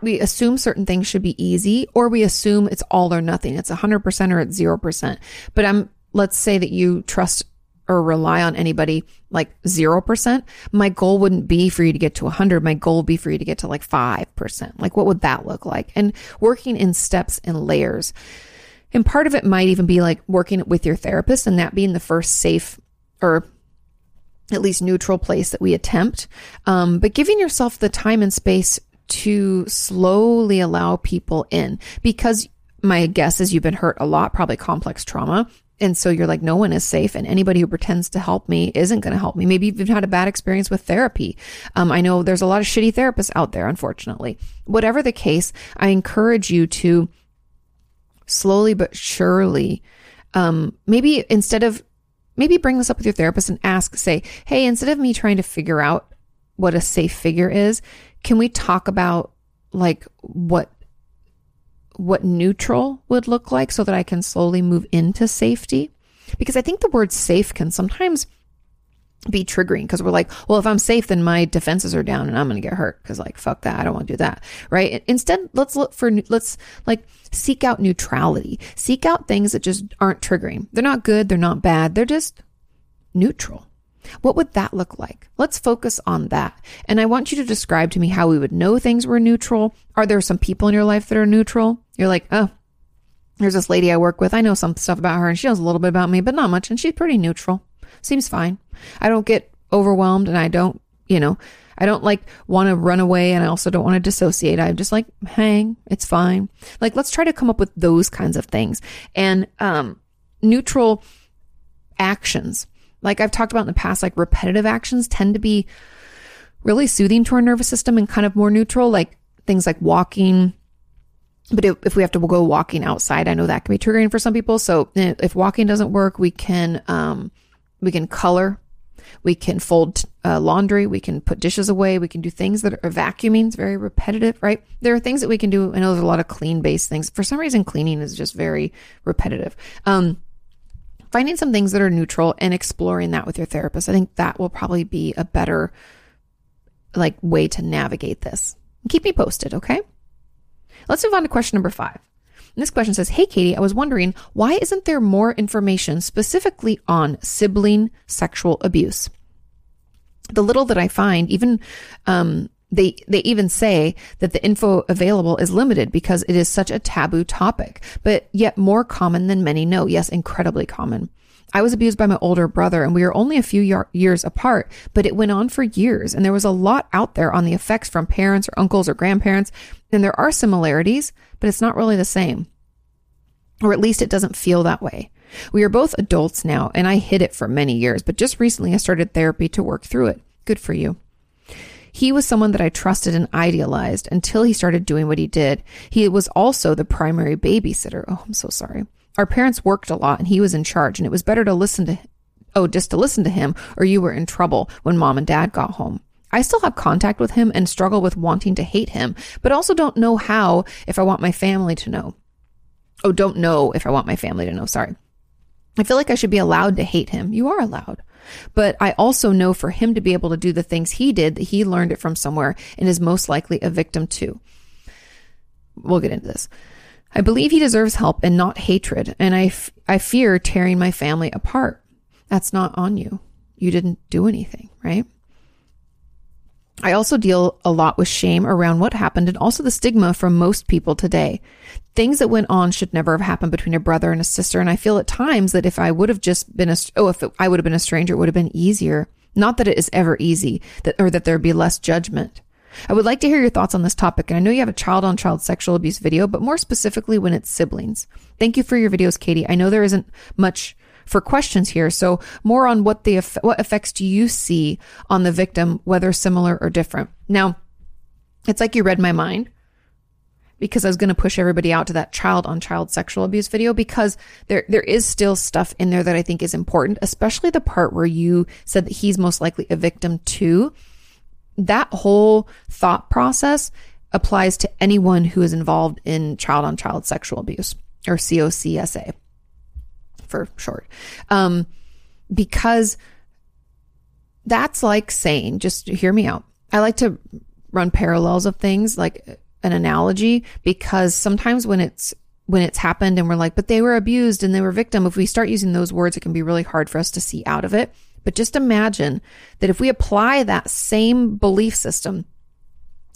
we assume certain things should be easy or we assume it's all or nothing. It's 100% or it's 0%. But I'm, let's say that you trust or rely on anybody like 0%. My goal wouldn't be for you to get to 100. My goal would be for you to get to like 5%. Like what would that look like? And working in steps and layers. And part of it might even be like working with your therapist and that being the first safe or at least neutral place that we attempt. Um, but giving yourself the time and space to slowly allow people in because my guess is you've been hurt a lot, probably complex trauma. And so you're like, no one is safe. And anybody who pretends to help me isn't going to help me. Maybe you've had a bad experience with therapy. Um, I know there's a lot of shitty therapists out there, unfortunately. Whatever the case, I encourage you to slowly but surely, um, maybe instead of, maybe bring this up with your therapist and ask, say, Hey, instead of me trying to figure out what a safe figure is, can we talk about like what what neutral would look like so that I can slowly move into safety? Because I think the word safe can sometimes be triggering because we're like, well, if I'm safe, then my defenses are down and I'm going to get hurt because like, fuck that. I don't want to do that. Right. Instead, let's look for, let's like seek out neutrality, seek out things that just aren't triggering. They're not good. They're not bad. They're just neutral. What would that look like? Let's focus on that. And I want you to describe to me how we would know things were neutral. Are there some people in your life that are neutral? You're like, oh, there's this lady I work with. I know some stuff about her and she knows a little bit about me, but not much. And she's pretty neutral. Seems fine. I don't get overwhelmed and I don't, you know, I don't like want to run away and I also don't want to dissociate. I'm just like, hang, it's fine. Like, let's try to come up with those kinds of things and, um, neutral actions like I've talked about in the past, like repetitive actions tend to be really soothing to our nervous system and kind of more neutral, like things like walking. But if, if we have to go walking outside, I know that can be triggering for some people. So eh, if walking doesn't work, we can, um, we can color, we can fold uh, laundry, we can put dishes away, we can do things that are vacuuming. It's very repetitive, right? There are things that we can do. I know there's a lot of clean based things. For some reason, cleaning is just very repetitive. Um, finding some things that are neutral and exploring that with your therapist. I think that will probably be a better like way to navigate this. Keep me posted, okay? Let's move on to question number five. And this question says, Hey, Kati, I was wondering why isn't there more information specifically on sibling sexual abuse? The little that I find, even um, They, they even say that the info available is limited because it is such a taboo topic, but yet more common than many know. Yes, incredibly common. I was abused by my older brother and we were only a few years apart, but it went on for years and there was a lot out there on the effects from parents or uncles or grandparents. And there are similarities, but it's not really the same. Or at least it doesn't feel that way. We are both adults now and I hid it for many years, but just recently I started therapy to work through it. Good for you. He was someone that I trusted and idealized until he started doing what he did. He was also the primary babysitter. Oh, I'm so sorry. Our parents worked a lot and he was in charge and it was better to listen to oh, just to listen to him or you were in trouble when mom and dad got home. I still have contact with him and struggle with wanting to hate him, but also don't know how if I want my family to know. Oh, don't know if I want my family to know. Sorry. I feel like I should be allowed to hate him. You are allowed. But I also know for him to be able to do the things he did that he learned it from somewhere and is most likely a victim too. We'll get into this. I believe he deserves help and not hatred, and I, f- I fear tearing my family apart. That's not on you. You didn't do anything, right? I also deal a lot with shame around what happened and also the stigma from most people today. Things that went on should never have happened between a brother and a sister. And I feel at times that if I would have just been a, oh, if it, I would have been a stranger, it would have been easier. Not that it is ever easy that, or that there'd be less judgment. I would like to hear your thoughts on this topic. And I know you have a child on child sexual abuse video, but more specifically when it's siblings. Thank you for your videos, Kati. I know there isn't much for questions here. So more on what the what effects do you see on the victim, whether similar or different. Now, it's like you read my mind because I was going to push everybody out to that child on child sexual abuse video because there there is still stuff in there that I think is important, especially the part where you said that he's most likely a victim too. That whole thought process applies to anyone who is involved in child on child sexual abuse or COCSA for short. Um, because that's like saying, just hear me out. I like to run parallels of things like an analogy because sometimes when it's when it's happened and we're like, but they were abused and they were victim, if we start using those words, it can be really hard for us to see out of it. But just imagine that if we apply that same belief system,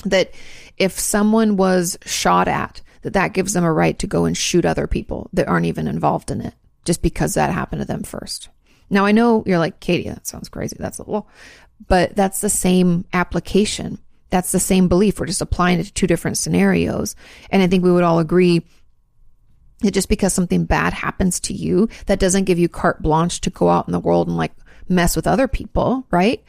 that if someone was shot at, that that gives them a right to go and shoot other people that aren't even involved in it just because that happened to them first. Now I know you're like, Kati, that sounds crazy. That's a little, but that's the same application. That's the same belief. We're just applying it to two different scenarios. And I think we would all agree that just because something bad happens to you, that doesn't give you carte blanche to go out in the world and like mess with other people, right?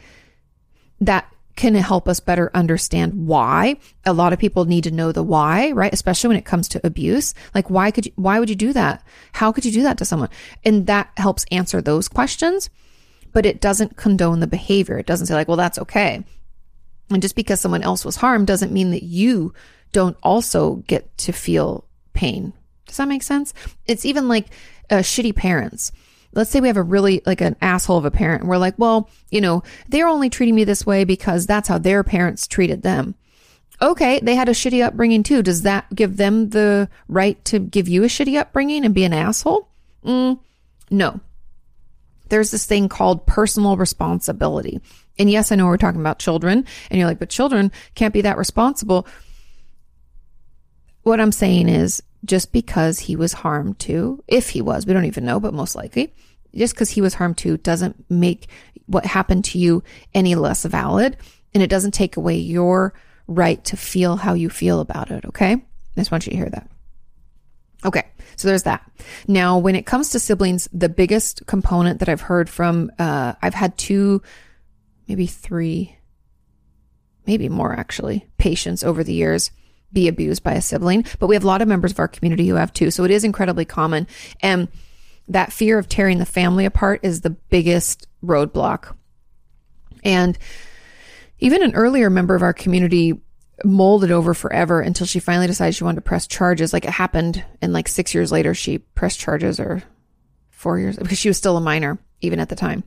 That can help us better understand why. A lot of people need to know the why, right? Especially when it comes to abuse. Like, why could you, why would you do that? How could you do that to someone? And that helps answer those questions, but it doesn't condone the behavior. It doesn't say like, well, that's okay. And just because someone else was harmed doesn't mean that you don't also get to feel pain. Does that make sense? It's even like uh, shitty parents let's say we have a really like an asshole of a parent and we're like, well, you know, they're only treating me this way because that's how their parents treated them. Okay, they had a shitty upbringing too. Does that give them the right to give you a shitty upbringing and be an asshole? Mm, no. There's this thing called personal responsibility. And yes, I know we're talking about children and you're like, but children can't be that responsible. What I'm saying is just because he was harmed too, if he was, we don't even know, but most likely, just because he was harmed too doesn't make what happened to you any less valid. And it doesn't take away your right to feel how you feel about it. Okay. I just want you to hear that. Okay. So there's that. Now, when it comes to siblings, the biggest component that I've heard from, uh, I've had two, maybe three, maybe more actually, patients over the years be abused by a sibling, but we have a lot of members of our community who have too. So it is incredibly common. And that fear of tearing the family apart is the biggest roadblock. And even an earlier member of our community molded over forever until she finally decided she wanted to press charges. Like it happened, and like six years later, she pressed charges, or four years because she was still a minor even at the time.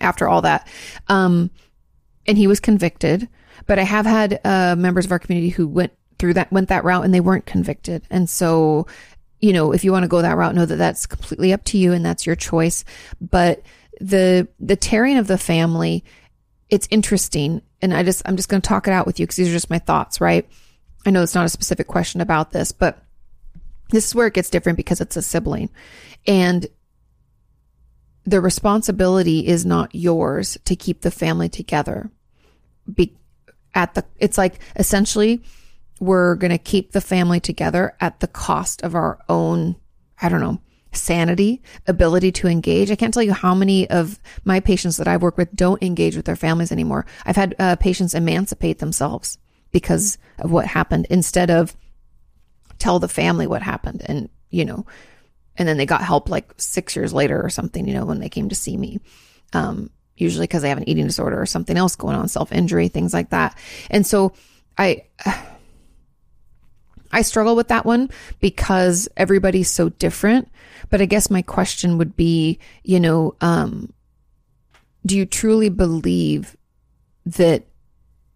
After all that, um, and he was convicted. But I have had uh, members of our community who went through that, went that route, and they weren't convicted. And so, you know, if you want to go that route, know that that's completely up to you, and that's your choice. But the the tearing of the family, it's interesting and I just, I'm just going to talk it out with you because these are just my thoughts, right? I know it's not a specific question about this, but this is where it gets different because it's a sibling. And the responsibility is not yours to keep the family together. Be at the, it's like essentially we're going to keep the family together at the cost of our own, I don't know, sanity, ability to engage. I can't tell you how many of my patients that I've worked with don't engage with their families anymore. I've had uh, patients emancipate themselves because of what happened instead of tell the family what happened and, you know, and then they got help like six years later or something, you know, when they came to see me. Um, usually because they have an eating disorder or something else going on, self injury, things like that. And so I, I struggle with that one because everybody's so different. But I guess my question would be, you know, um, do you truly believe that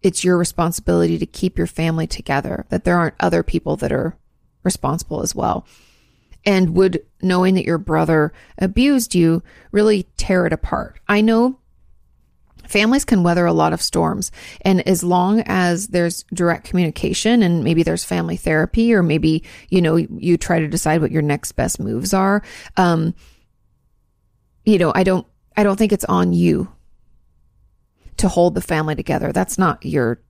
it's your responsibility to keep your family together, that there aren't other people that are responsible as well? And would knowing that your brother abused you really tear it apart? I know families can weather a lot of storms. And as long as there's direct communication and maybe there's family therapy or maybe, you know, you try to decide what your next best moves are. Um, you know, I don't, I don't think it's on you to hold the family together. That's not your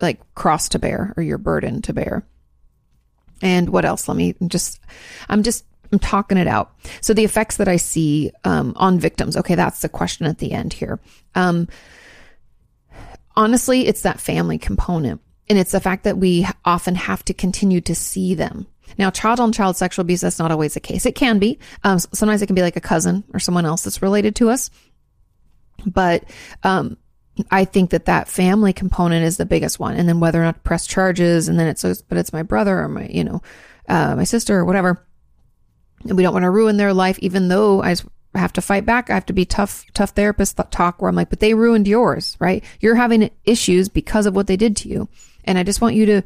like cross to bear or your burden to bear. And what else? Let me just, I'm just, I'm talking it out. So the effects that I see um, on victims. Okay, that's the question at the end here. Um, honestly, it's that family component. And it's the fact that we often have to continue to see them. Now, child on child sexual abuse, that's not always the case. It can be. Um, sometimes it can be like a cousin or someone else that's related to us. But, um, I think that that family component is the biggest one. And then whether or not to press charges and then it's, but it's my brother or my, you know, uh, my sister or whatever. And we don't want to ruin their life, even though I have to fight back. I have to be tough, tough therapist talk where I'm like, but they ruined yours, right? You're having issues because of what they did to you. And I just want you to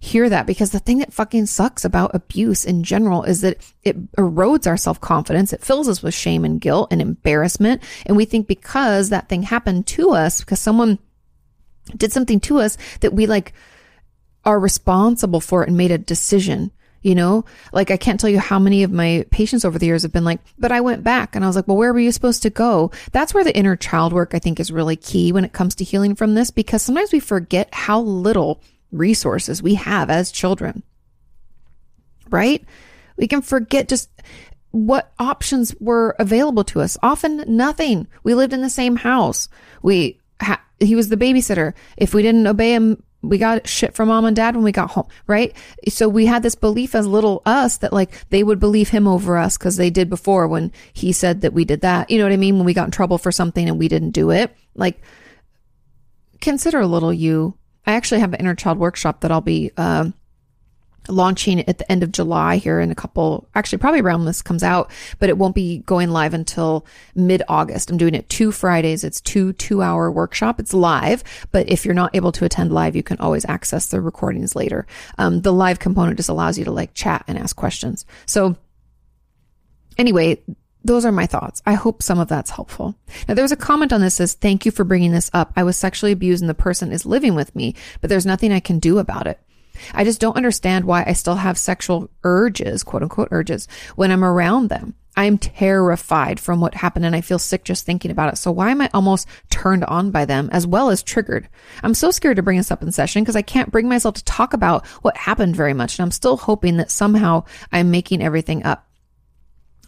hear that because the thing that fucking sucks about abuse in general is that it erodes our self confidence. It fills us with shame and guilt and embarrassment. And we think because that thing happened to us, because someone did something to us that we like are responsible for it and made a decision you know, like I can't tell you how many of my patients over the years have been like, but I went back and I was like, well, where were you supposed to go? That's where the inner child work I think is really key when it comes to healing from this because sometimes we forget how little resources we have as children. Right? We can forget just what options were available to us. Often nothing. We lived in the same house. We ha- he was the babysitter. If we didn't obey him we got shit from mom and dad when we got home, right? So we had this belief as little us that like they would believe him over us because they did before when he said that we did that. You know what I mean? When we got in trouble for something and we didn't do it. Like, consider a little you. I actually have an inner child workshop that I'll be, uh, launching at the end of July here in a couple, actually probably around this comes out, but it won't be going live until mid August. I'm doing it two Fridays. It's two two hour workshop. It's live, but if you're not able to attend live, you can always access the recordings later. Um, the live component just allows you to like chat and ask questions. So anyway, those are my thoughts. I hope some of that's helpful. Now, there was a comment on this says, thank you for bringing this up. I was sexually abused and the person is living with me, but there's nothing I can do about it. I just don't understand why I still have sexual urges, quote unquote urges, when I'm around them. I'm terrified from what happened and I feel sick just thinking about it. So why am I almost turned on by them as well as triggered? I'm so scared to bring this up in session because I can't bring myself to talk about what happened very much. And I'm still hoping that somehow I'm making everything up.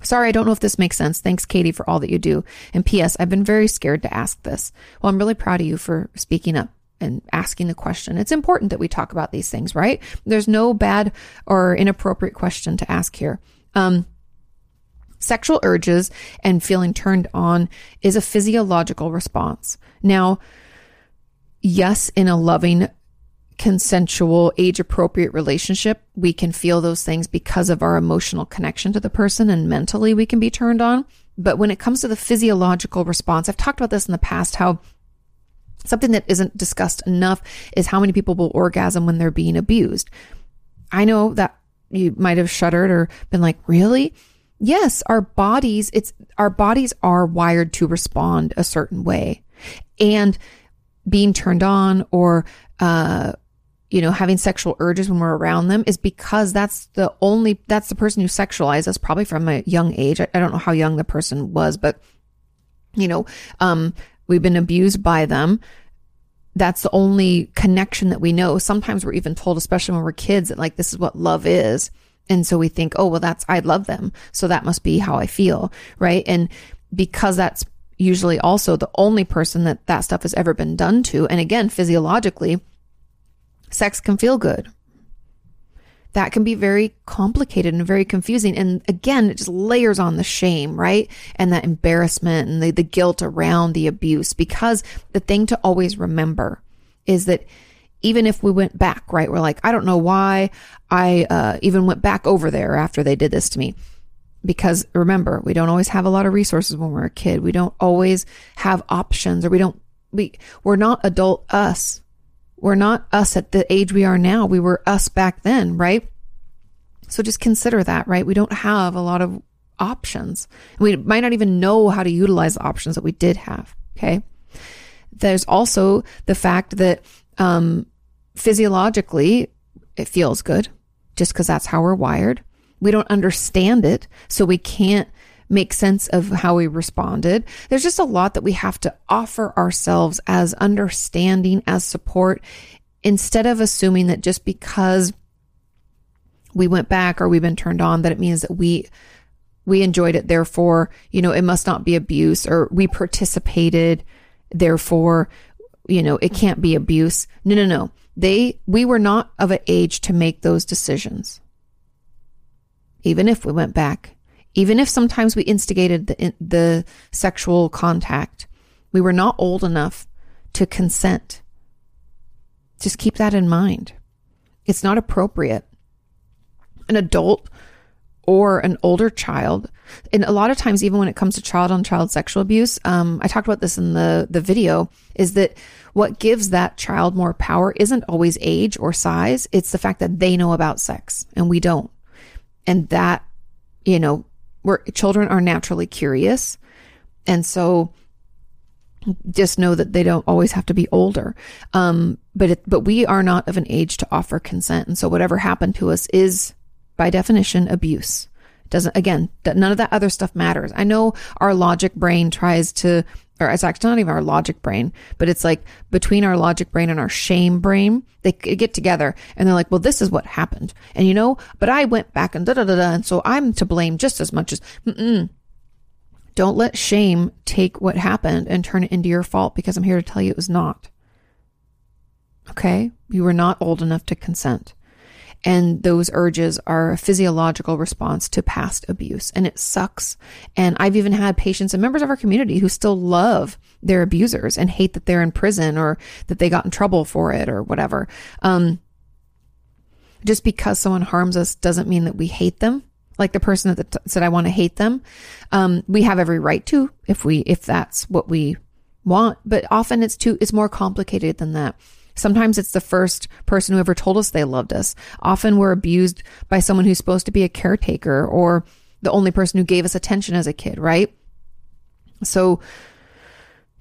Sorry, I don't know if this makes sense. Thanks, Kati, for all that you do. And P.S., I've been very scared to ask this. Well, I'm really proud of you for speaking up and asking the question. It's important that we talk about these things, right? There's no bad or inappropriate question to ask here. Um, sexual urges and feeling turned on is a physiological response. Now, yes, in a loving, consensual, age appropriate relationship, we can feel those things because of our emotional connection to the person and mentally we can be turned on. But when it comes to the physiological response, I've talked about this in the past, how Something that isn't discussed enough is how many people will orgasm when they're being abused. I know that you might have shuddered or been like, really? Yes, our bodies, it's our bodies are wired to respond a certain way. And being turned on or, uh, you know, having sexual urges when we're around them is because that's the only, that's the person who sexualized us probably from a young age. I, I don't know how young the person was, but, you know, um, we've been abused by them. That's the only connection that we know. Sometimes we're even told, especially when we're kids, that like this is what love is. And so we think, oh, well, that's, I love them. So that must be how I feel. Right. And because that's usually also the only person that that stuff has ever been done to. And again, physiologically, sex can feel good. That can be very complicated and very confusing. And again, it just layers on the shame, right? And that embarrassment and the, the guilt around the abuse. Because the thing to always remember is that even if we went back, right? We're like, I don't know why I uh, even went back over there after they did this to me. Because remember, we don't always have a lot of resources when we're a kid. We don't always have options or we don't, we, we're not adult us we're not us at the age we are now. We were us back then, right? So just consider that, right? We don't have a lot of options. We might not even know how to utilize the options that we did have. Okay. There's also the fact that, um, physiologically, it feels good just because that's how we're wired. We don't understand it. So we can't make sense of how we responded. There's just a lot that we have to offer ourselves as understanding, as support, instead of assuming that just because we went back or we've been turned on, that it means that we we enjoyed it, therefore, you know, it must not be abuse, or we participated, therefore, you know, it can't be abuse. No, no, no. They we were not of an age to make those decisions. Even if we went back even if sometimes we instigated the, the sexual contact, we were not old enough to consent. Just keep that in mind. It's not appropriate. An adult or an older child, and a lot of times, even when it comes to child on child sexual abuse, um, I talked about this in the, the video, is that what gives that child more power isn't always age or size. It's the fact that they know about sex and we don't. And that, you know, where children are naturally curious. And so just know that they don't always have to be older. Um, but it, but we are not of an age to offer consent. And so whatever happened to us is by definition abuse. Doesn't, again, none of that other stuff matters. I know our logic brain tries to or it's actually not even our logic brain, but it's like between our logic brain and our shame brain, they get together and they're like, well, this is what happened. And you know, but I went back and da da da da. And so I'm to blame just as much as, mm-mm. don't let shame take what happened and turn it into your fault because I'm here to tell you it was not. Okay. You were not old enough to consent. And those urges are a physiological response to past abuse. And it sucks. And I've even had patients and members of our community who still love their abusers and hate that they're in prison or that they got in trouble for it or whatever. Um, just because someone harms us doesn't mean that we hate them. Like the person that said, I want to hate them. Um, we have every right to if we, if that's what we want, but often it's too, it's more complicated than that. Sometimes it's the first person who ever told us they loved us. Often we're abused by someone who's supposed to be a caretaker or the only person who gave us attention as a kid, right? So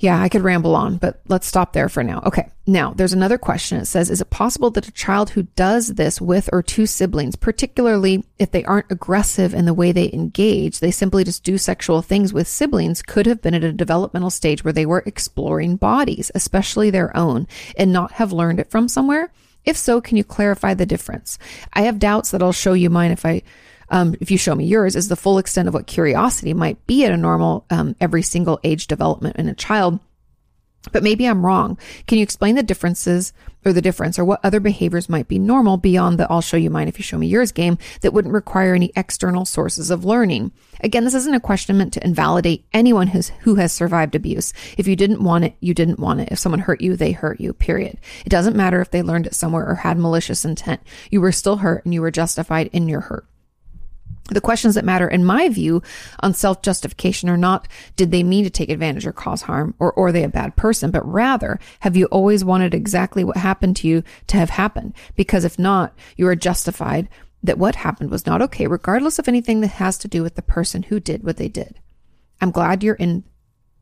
yeah, I could ramble on, but let's stop there for now. Okay. Now, there's another question. It says, is it possible that a child who does this with or two siblings, particularly if they aren't aggressive in the way they engage, they simply just do sexual things with siblings, could have been at a developmental stage where they were exploring bodies, especially their own, and not have learned it from somewhere? If so, can you clarify the difference? I have doubts that I'll show you mine if I um, if you show me yours, is the full extent of what curiosity might be at a normal, um, every single age development in a child. But maybe I'm wrong. Can you explain the differences or the difference or what other behaviors might be normal beyond the I'll show you mine if you show me yours game that wouldn't require any external sources of learning? Again, this isn't a question meant to invalidate anyone who's, who has survived abuse. If you didn't want it, you didn't want it. If someone hurt you, they hurt you, period. It doesn't matter if they learned it somewhere or had malicious intent. You were still hurt and you were justified in your hurt. The questions that matter, in my view, on self justification are not did they mean to take advantage or cause harm, or, or are they a bad person, but rather, have you always wanted exactly what happened to you to have happened? Because if not, you are justified that what happened was not okay, regardless of anything that has to do with the person who did what they did. I'm glad you're in,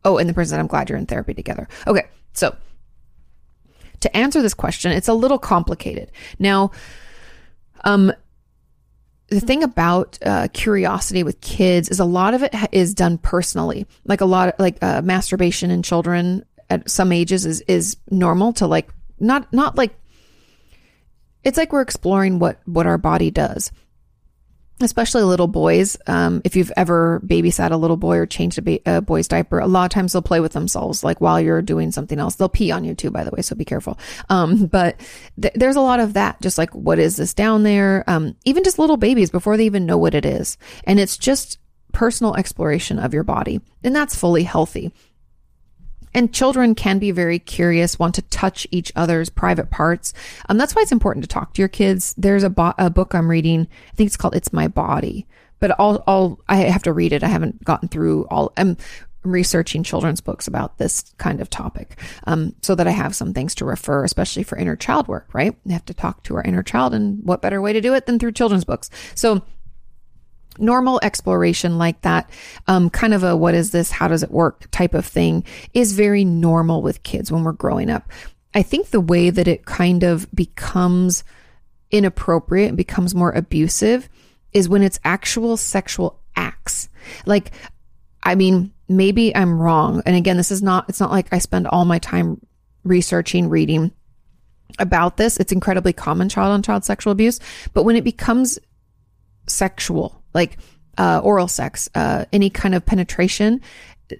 oh, and the person, I'm glad you're in therapy together. Okay, so to answer this question, it's a little complicated. Now, um, the thing about uh, curiosity with kids is a lot of it is done personally. Like a lot of like uh, masturbation in children at some ages is is normal to like not not like it's like we're exploring what what our body does especially little boys. Um, if you've ever babysat a little boy or changed a, ba- a, boy's diaper, a lot of times they'll play with themselves, like while you're doing something else. They'll pee on you too, by the way, so be careful. Um, but th- there's a lot of that, just like what is this down there? Um, even just little babies before they even know what it is, and it's just personal exploration of your body, and that's fully healthy. And children can be very curious, want to touch each other's private parts. Um, that's why it's important to talk to your kids. There's a, bo- a book I'm reading. I think it's called "It's My Body," but I'll, I'll I have to read it. I haven't gotten through all. I'm researching children's books about this kind of topic, um, so that I have some things to refer, especially for inner child work. Right, we have to talk to our inner child, and what better way to do it than through children's books? So normal exploration like that, um, kind of a what is this, how does it work type of thing, is very normal with kids when we're growing up. I think the way that it kind of becomes inappropriate and becomes more abusive is when it's actual sexual acts. Like, I mean, maybe I'm wrong. And again, this is not, it's not like I spend all my time researching, reading about this. It's incredibly common child on child sexual abuse. But when it becomes sexual, like uh, oral sex, uh, any kind of penetration,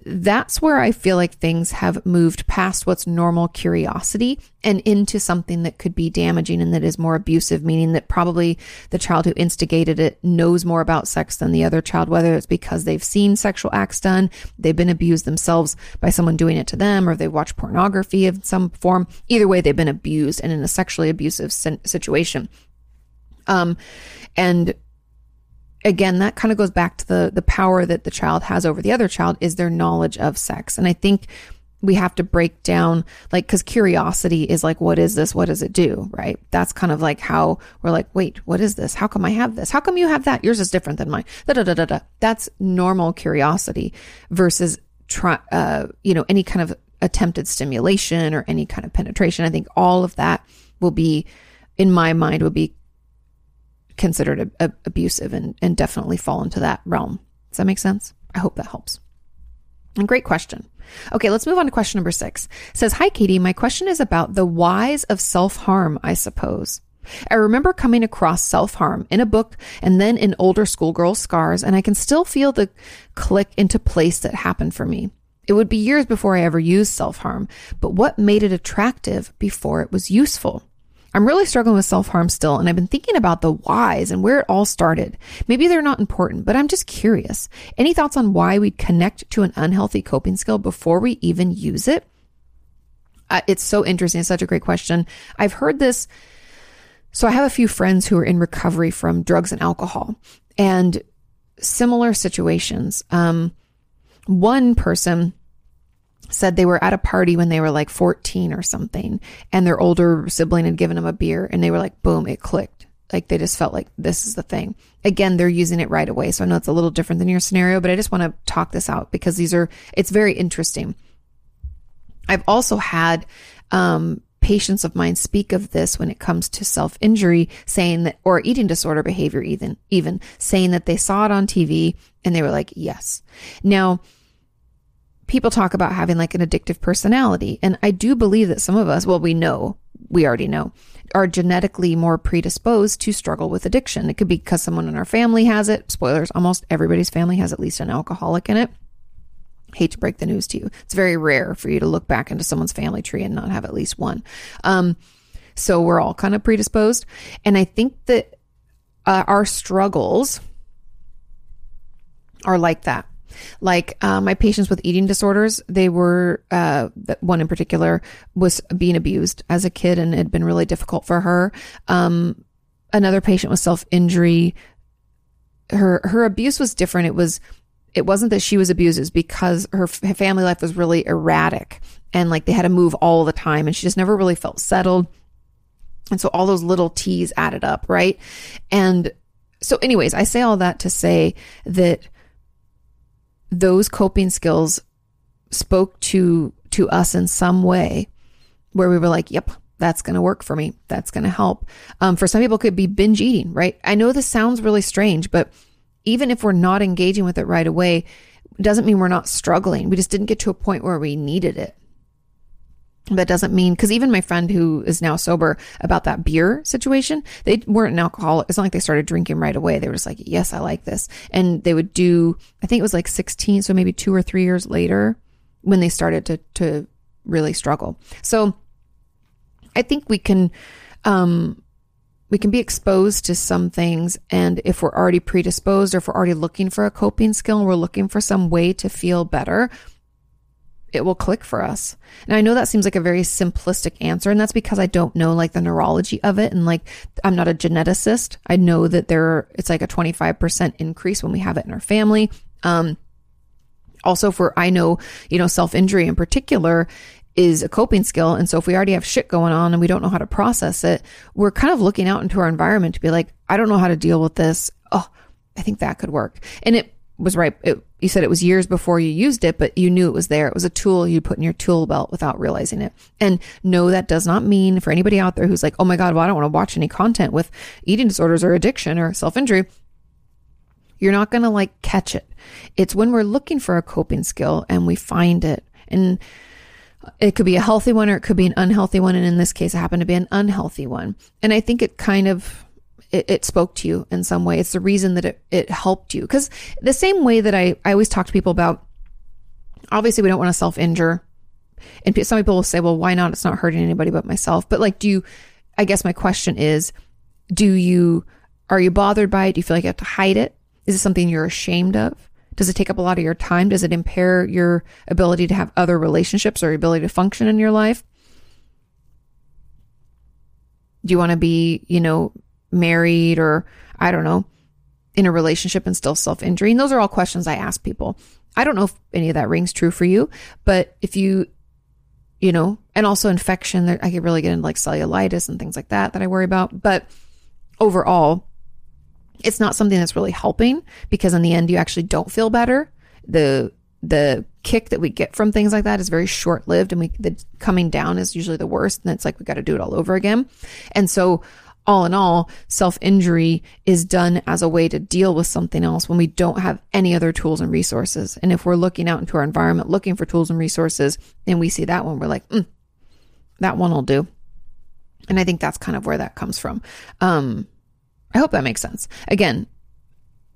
that's where I feel like things have moved past what's normal curiosity and into something that could be damaging and that is more abusive, meaning that probably the child who instigated it knows more about sex than the other child, whether it's because they've seen sexual acts done, they've been abused themselves by someone doing it to them, or they watch pornography of some form. Either way, they've been abused and in a sexually abusive situation. Um, and again, that kind of goes back to the the power that the child has over the other child is their knowledge of sex. And I think we have to break down like because curiosity is like what is this? What does it do? Right? That's kind of like how we're like wait what is this? How come i have this? How come you have that? Yours is different than mine. Da, da, da, da, da. that's normal curiosity versus try uh you know any kind of attempted stimulation or any kind of penetration. I think all of that will be in my mind would be considered a, a, abusive and, and definitely fall into that realm. Does that make sense? I hope that helps. And great question. Okay, let's move on to question number six. It says, Hi, Kati. My question is about the whys of self harm, I suppose. I remember coming across self harm in a book and then in older schoolgirl scars, and I can still feel the click into place that happened for me. It would be years before I ever used self harm, but what made it attractive before it was useful? I'm really struggling with self harm still, and I've been thinking about the whys and where it all started. Maybe they're not important, but I'm just curious. Any thoughts on why we connect to an unhealthy coping skill before we even use it? Uh, it's so interesting. It's such a great question. I've heard this. So I have a few friends who are in recovery from drugs and alcohol and similar situations. Um, one person said they were at a party when they were like 14 or something and their older sibling had given them a beer and they were like boom it clicked. Like they just felt like this is the thing. Again they're using it right away so i know it's a little different than your scenario but i just want to talk this out because these are it's very interesting. I've also had um, patients of mine speak of this when it comes to self injury, saying that, or eating disorder behavior, even, even saying that they saw it on TV and they were like, yes. Now, people talk about having like an addictive personality. And I do believe that some of us, well, we know, we already know, are genetically more predisposed to struggle with addiction. It could be because someone in our family has it. Spoilers, almost everybody's family has at least an alcoholic in it. Hate to break the news to you. It's very rare for you to look back into someone's family tree and not have at least one. Um, so we're all kind of predisposed. And I think that uh, our struggles are like that like uh, my patients with eating disorders, they were uh, one in particular was being abused as a kid, and it had been really difficult for her. Um, another patient with self injury. Her her abuse was different. It was it wasn't that she was abused; it's because her, her family life was really erratic, and like they had to move all the time, and she just never really felt settled. And so all those little T's added up, right? And so, anyways, I say all that to say that those coping skills spoke to to us in some way where we were like, yep, that's going to work for me. That's going to help. Um, for some people, could be binge eating, right? I know this sounds really strange, but even if we're not engaging with it right away, doesn't mean we're not struggling. We just didn't get to a point where we needed it. That doesn't mean, because even my friend who is now sober about that beer situation, they weren't an alcoholic. It's not like they started drinking right away. They were just like, yes, I like this. And they would do, I think it was like 16, so maybe two or three years later when they started to, to really struggle. So I think we can, um, we can be exposed to some things. And if we're already predisposed or if we're already looking for a coping skill and we're looking for some way to feel better, it will click for us. And I know that seems like a very simplistic answer. And that's because I don't know like the neurology of it. And like, I'm not a geneticist. I know that there, it's like a 25% increase when we have it in our family. Um, also for, I know, you know, self injury in particular is a coping skill. And so if we already have shit going on and we don't know how to process it, we're kind of looking out into our environment to be like, I don't know how to deal with this. Oh, I think that could work. And it was right. It, you said it was years before you used it, but you knew it was there. It was a tool you put in your tool belt without realizing it. And no, that does not mean for anybody out there who's like, oh my God, well, I don't want to watch any content with eating disorders or addiction or self injury. You're not going to like catch it. It's when we're looking for a coping skill and we find it. And it could be a healthy one or it could be an unhealthy one. And in this case, it happened to be an unhealthy one. And I think it kind of it, it spoke to you in some way. It's the reason that it, it helped you. Because the same way that I, I always talk to people about, obviously, we don't want to self injure. And some people will say, well, why not? It's not hurting anybody but myself. But like, do you, I guess my question is, do you, are you bothered by it? Do you feel like you have to hide it? Is it something you're ashamed of? Does it take up a lot of your time? Does it impair your ability to have other relationships or your ability to function in your life? Do you want to be, you know, married or I don't know, in a relationship and still self injury? And those are all questions I ask people. I don't know if any of that rings true for you, but if you, you know, and also infection, I could really get into like cellulitis and things like that that I worry about. But overall, it's not something that's really helping because in the end, you actually don't feel better. The, the kick that we get from things like that is very short lived and we, the coming down is usually the worst. And it's like, we got to do it all over again. And so all in all, self injury is done as a way to deal with something else when we don't have any other tools and resources. And if we're looking out into our environment looking for tools and resources and we see that one, we're like, mm, that one will do. And I think that's kind of where that comes from. Um, I hope that makes sense. Again,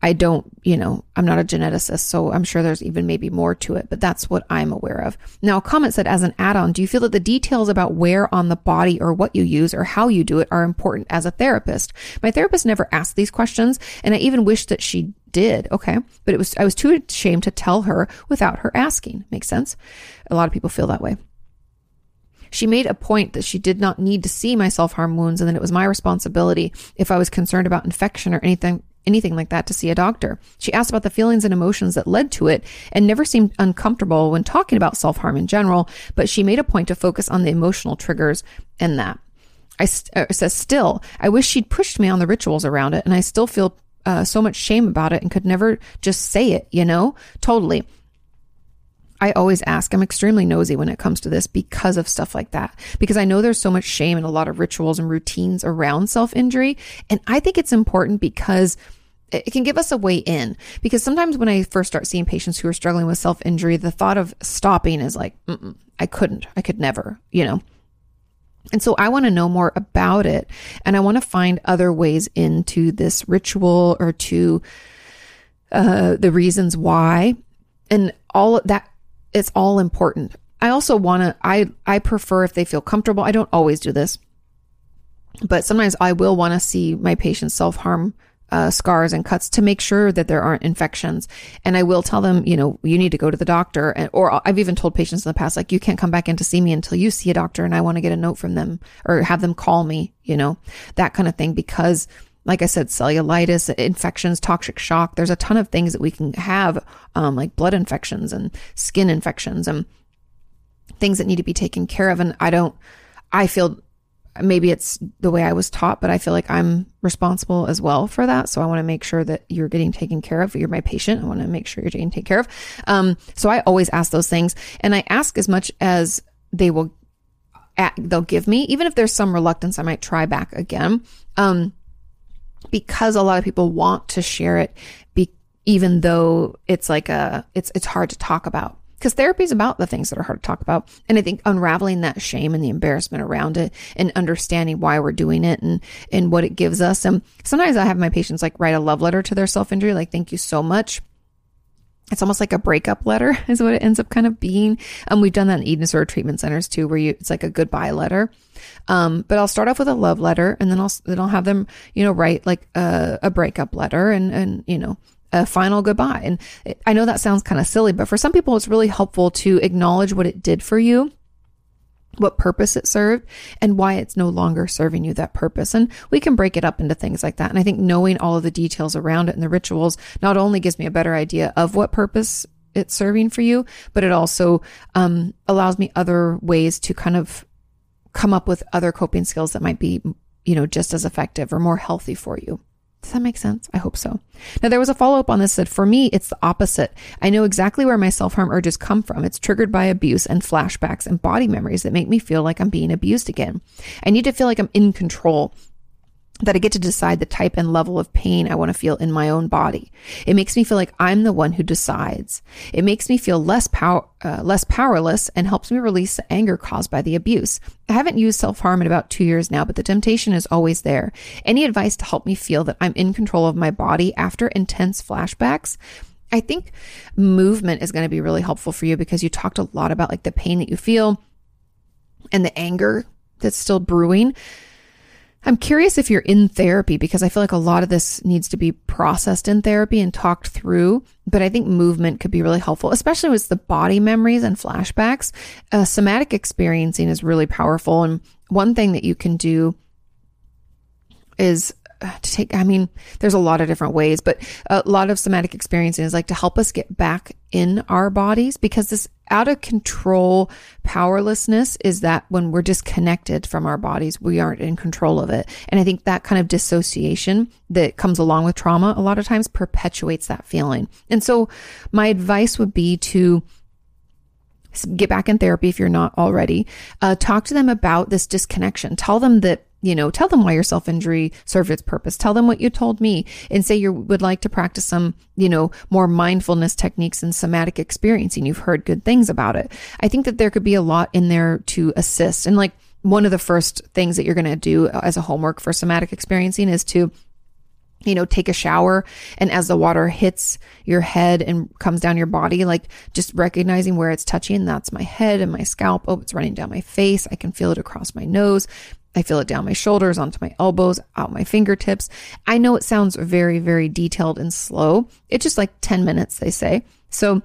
I don't, you know, I'm not a geneticist, so I'm sure there's even maybe more to it, but that's what I'm aware of. Now, a comment said, as an add on, do you feel that the details about where on the body or what you use or how you do it are important as a therapist? My therapist never asked these questions, and I even wish that she did. Okay. But it was, I was too ashamed to tell her without her asking. Makes sense? A lot of people feel that way. She made a point that she did not need to see my self harm wounds and that it was my responsibility if I was concerned about infection or anything anything like that to see a doctor. She asked about the feelings and emotions that led to it and never seemed uncomfortable when talking about self harm in general, but she made a point to focus on the emotional triggers and that. I uh, says still, I wish she'd pushed me on the rituals around it, and I still feel uh, so much shame about it and could never just say it, you know? Totally. I always ask, I'm extremely nosy when it comes to this because of stuff like that. Because I know there's so much shame and a lot of rituals and routines around self injury. And I think it's important because it can give us a way in because sometimes when I first start seeing patients who are struggling with self injury, the thought of stopping is like, I couldn't, I could never, you know. And so I want to know more about it and I want to find other ways into this ritual or to uh, the reasons why. And all that, it's all important. I also want to, I, I prefer if they feel comfortable. I don't always do this, but sometimes I will want to see my patients self harm uh, scars and cuts to make sure that there aren't infections. And I will tell them, you know, you need to go to the doctor. And, or I've even told patients in the past, like, you can't come back in to see me until you see a doctor and I want to get a note from them or have them call me, you know, that kind of thing. Because like I said, cellulitis, infections, toxic shock, there's a ton of things that we can have, um, like blood infections and skin infections and things that need to be taken care of. And I don't, I feel maybe it's the way I was taught, but I feel like I'm responsible as well for that. So I want to make sure that you're getting taken care of. You're my patient. I want to make sure you're getting taken care of. Um, so I always ask those things and I ask as much as they will. at, they'll give me, even if there's some reluctance, I might try back again. Um, because a lot of people want to share it, be, even though it's like a, it's, it's hard to talk about because therapy is about the things that are hard to talk about. And I think unraveling that shame and the embarrassment around it and understanding why we're doing it and, and what it gives us. And sometimes I have my patients like write a love letter to their self injury, like, thank you so much. It's almost like a breakup letter is what it ends up kind of being. Um, we've done that in eating disorder treatment centers too, where you, it's like a goodbye letter. Um, but I'll start off with a love letter and then I'll, then I'll have them, you know, write like a, a breakup letter and, and, you know, a final goodbye. And I know that sounds kind of silly, but for some people, it's really helpful to acknowledge what it did for you, what purpose it served, and why it's no longer serving you that purpose. And we can break it up into things like that. And I think knowing all of the details around it and the rituals not only gives me a better idea of what purpose it's serving for you, but it also um, allows me other ways to kind of come up with other coping skills that might be, you know, just as effective or more healthy for you. Does that make sense? I hope so. Now, there was a follow up on this that for me, it's the opposite. I know exactly where my self harm urges come from. It's triggered by abuse and flashbacks and body memories that make me feel like I'm being abused again. I need to feel like I'm in control that I get to decide the type and level of pain I want to feel in my own body. It makes me feel like I'm the one who decides. It makes me feel less power, uh, less powerless and helps me release the anger caused by the abuse. I haven't used self-harm in about two years now, but the temptation is always there. Any advice to help me feel that I'm in control of my body after intense flashbacks? I think movement is going to be really helpful for you because you talked a lot about like the pain that you feel and the anger that's still brewing. I'm curious if you're in therapy because I feel like a lot of this needs to be processed in therapy and talked through. But I think movement could be really helpful, especially with the body memories and flashbacks. Uh, somatic experiencing is really powerful. And one thing that you can do is uh, to take, I mean, there's a lot of different ways, but a lot of somatic experiencing is like to help us get back in our bodies because this out of control powerlessness is that when we're disconnected from our bodies, we aren't in control of it. And I think that kind of dissociation that comes along with trauma a lot of times perpetuates that feeling. And so my advice would be to get back in therapy if you're not already. Uh, talk to them about this disconnection. Tell them that you know, tell them why your self injury served its purpose. Tell them what you told me and say you would like to practice some, you know, more mindfulness techniques and somatic experiencing. You've heard good things about it. I think that there could be a lot in there to assist. And like one of the first things that you're going to do as a homework for somatic experiencing is to you know, take a shower and as the water hits your head and comes down your body, like just recognizing where it's touching. That's my head and my scalp. Oh, it's running down my face. I can feel it across my nose. I feel it down my shoulders, onto my elbows, out my fingertips. I know it sounds very, very detailed and slow. It's just like 10 minutes, they say. So,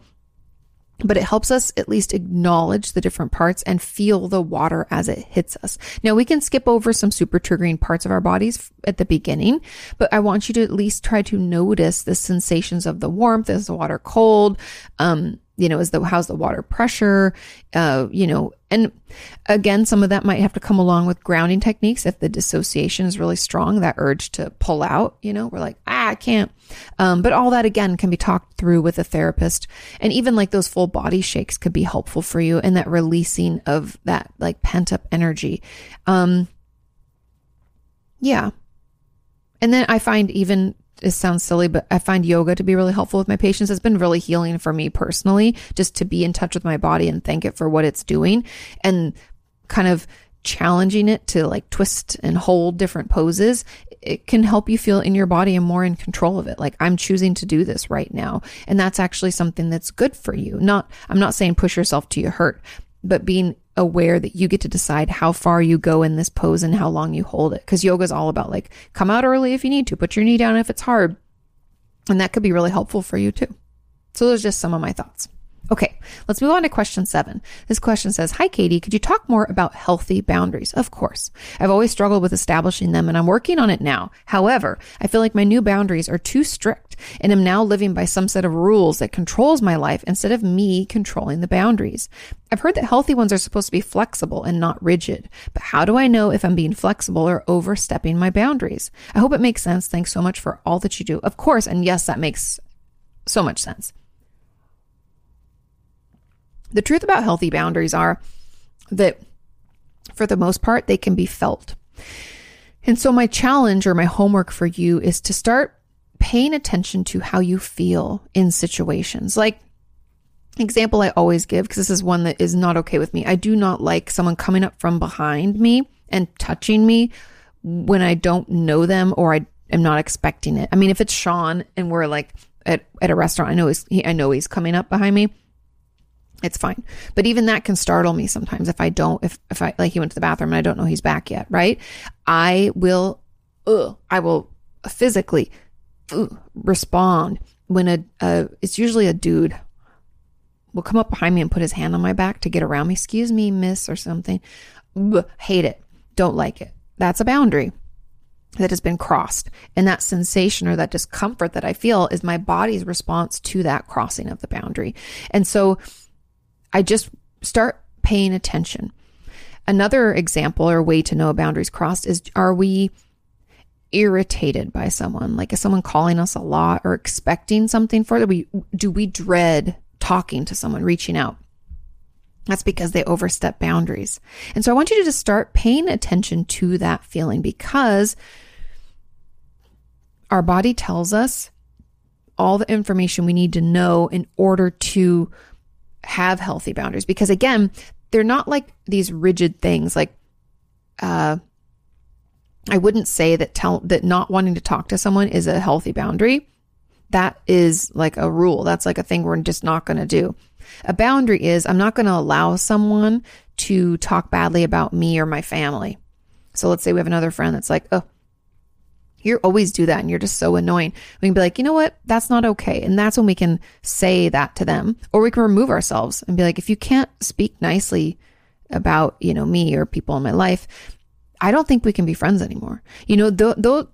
but it helps us at least acknowledge the different parts and feel the water as it hits us. Now we can skip over some super triggering parts of our bodies at the beginning, but I want you to at least try to notice the sensations of the warmth. Is the water cold? Um, you know, is the, how's the water pressure? Uh, you know, and again, some of that might have to come along with grounding techniques. If the dissociation is really strong, that urge to pull out, you know, we're like, ah, I can't. Um, but all that again can be talked through with a therapist. And even like those full body shakes could be helpful for you and that releasing of that like pent up energy. Um, yeah. And then I find even it sounds silly, but I find yoga to be really helpful with my patients. It's been really healing for me personally, just to be in touch with my body and thank it for what it's doing and kind of challenging it to like twist and hold different poses. It can help you feel in your body and more in control of it. Like I'm choosing to do this right now. And that's actually something that's good for you. Not, I'm not saying push yourself to your hurt, but being aware that you get to decide how far you go in this pose and how long you hold it. Cause yoga is all about like, come out early if you need to, put your knee down if it's hard. And that could be really helpful for you too. So those are just some of my thoughts. Okay, let's move on to question seven. This question says, Hi, Kati. Could you talk more about healthy boundaries? Of course. I've always struggled with establishing them and I'm working on it now. However, I feel like my new boundaries are too strict and am now living by some set of rules that controls my life instead of me controlling the boundaries. I've heard that healthy ones are supposed to be flexible and not rigid, but how do I know if I'm being flexible or overstepping my boundaries? I hope it makes sense. Thanks so much for all that you do. Of course. And yes, that makes so much sense. The truth about healthy boundaries are that for the most part, they can be felt. And so, my challenge or my homework for you is to start paying attention to how you feel in situations. Like, example I always give, because this is one that is not okay with me. I do not like someone coming up from behind me and touching me when I don't know them or I am not expecting it. I mean, if it's Sean and we're like at, at a restaurant, I know he's, he, I know he's coming up behind me. It's fine. But even that can startle me sometimes if I don't, if, if I, like he went to the bathroom and I don't know he's back yet, right? I will, ugh, I will physically ugh, respond when a, a, it's usually a dude will come up behind me and put his hand on my back to get around me. Excuse me, miss, or something. Ugh, hate it. Don't like it. That's a boundary that has been crossed. And that sensation or that discomfort that I feel is my body's response to that crossing of the boundary. And so I just start paying attention. Another example or way to know a boundary's crossed is are we irritated by someone? Like is someone calling us a lot or expecting something for? We do we dread talking to someone, reaching out? That's because they overstep boundaries. And so I want you to just start paying attention to that feeling because our body tells us all the information we need to know in order to have healthy boundaries. Because again, they're not like these rigid things like, uh, I wouldn't say that tell that not wanting to talk to someone is a healthy boundary. That is like a rule. That's like a thing we're just not going to do. A boundary is I'm not going to allow someone to talk badly about me or my family. So let's say we have another friend that's like, oh, you always do that and you're just so annoying. We can be like, you know what? That's not okay. And that's when we can say that to them. Or we can remove ourselves and be like, if you can't speak nicely about, you know, me or people in my life, I don't think we can be friends anymore. You know, though,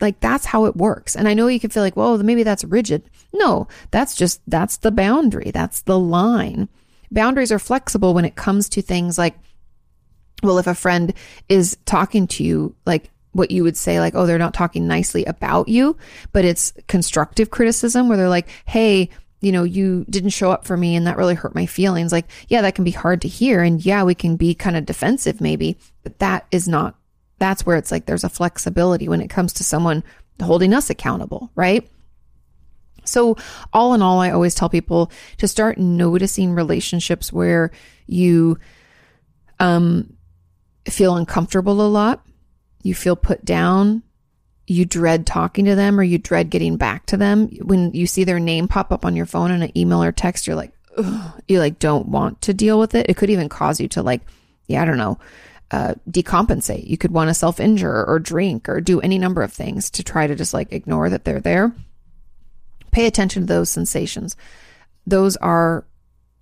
like that's how it works. And I know you can feel like, well, maybe that's rigid. No, that's just, that's the boundary. That's the line. Boundaries are flexible when it comes to things like, well, if a friend is talking to you, like what you would say, like, oh, they're not talking nicely about you, but it's constructive criticism where they're like, hey, you know, you didn't show up for me and that really hurt my feelings. Like, yeah, that can be hard to hear. And yeah, we can be kind of defensive maybe, but that is not, that's where it's like there's a flexibility when it comes to someone holding us accountable, right? So, all in all, I always tell people to start noticing relationships where you um, feel uncomfortable a lot, you feel put down, you dread talking to them, or you dread getting back to them. When you see their name pop up on your phone in an email or text, you're like, Ugh. you like don't want to deal with it. It could even cause you to like, yeah, I don't know, uh, decompensate. You could want to self injure or drink or do any number of things to try to just like ignore that they're there. Pay attention to those sensations. Those are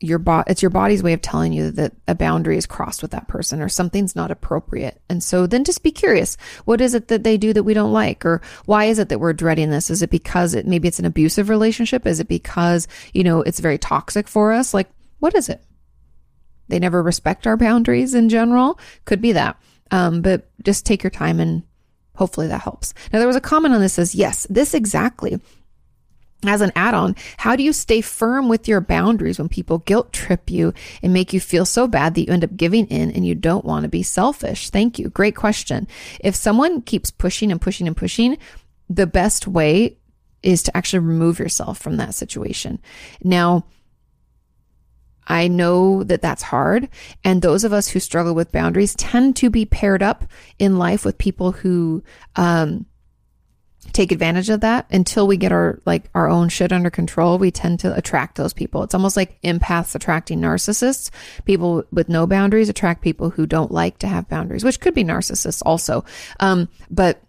your body it's your body's way of telling you that a boundary is crossed with that person or something's not appropriate. And so then just be curious. What is it that they do that we don't like? Or why is it that we're dreading this? Is it because it maybe it's an abusive relationship? Is it because you know it's very toxic for us? Like what is it? They never respect our boundaries in general. Could be that. Um, but just take your time and hopefully that helps. Now there was a comment on this says yes this exactly as an add on, how do you stay firm with your boundaries when people guilt trip you and make you feel so bad that you end up giving in and you don't want to be selfish? Thank you. Great question. If someone keeps pushing and pushing and pushing, the best way is to actually remove yourself from that situation. Now, I know that that's hard. And those of us who struggle with boundaries tend to be paired up in life with people who, um, take advantage of that. Until we get our like our own shit under control we tend to attract those people. It's almost like empaths attracting narcissists. People with no boundaries attract people who don't like to have boundaries which could be narcissists also. Um, but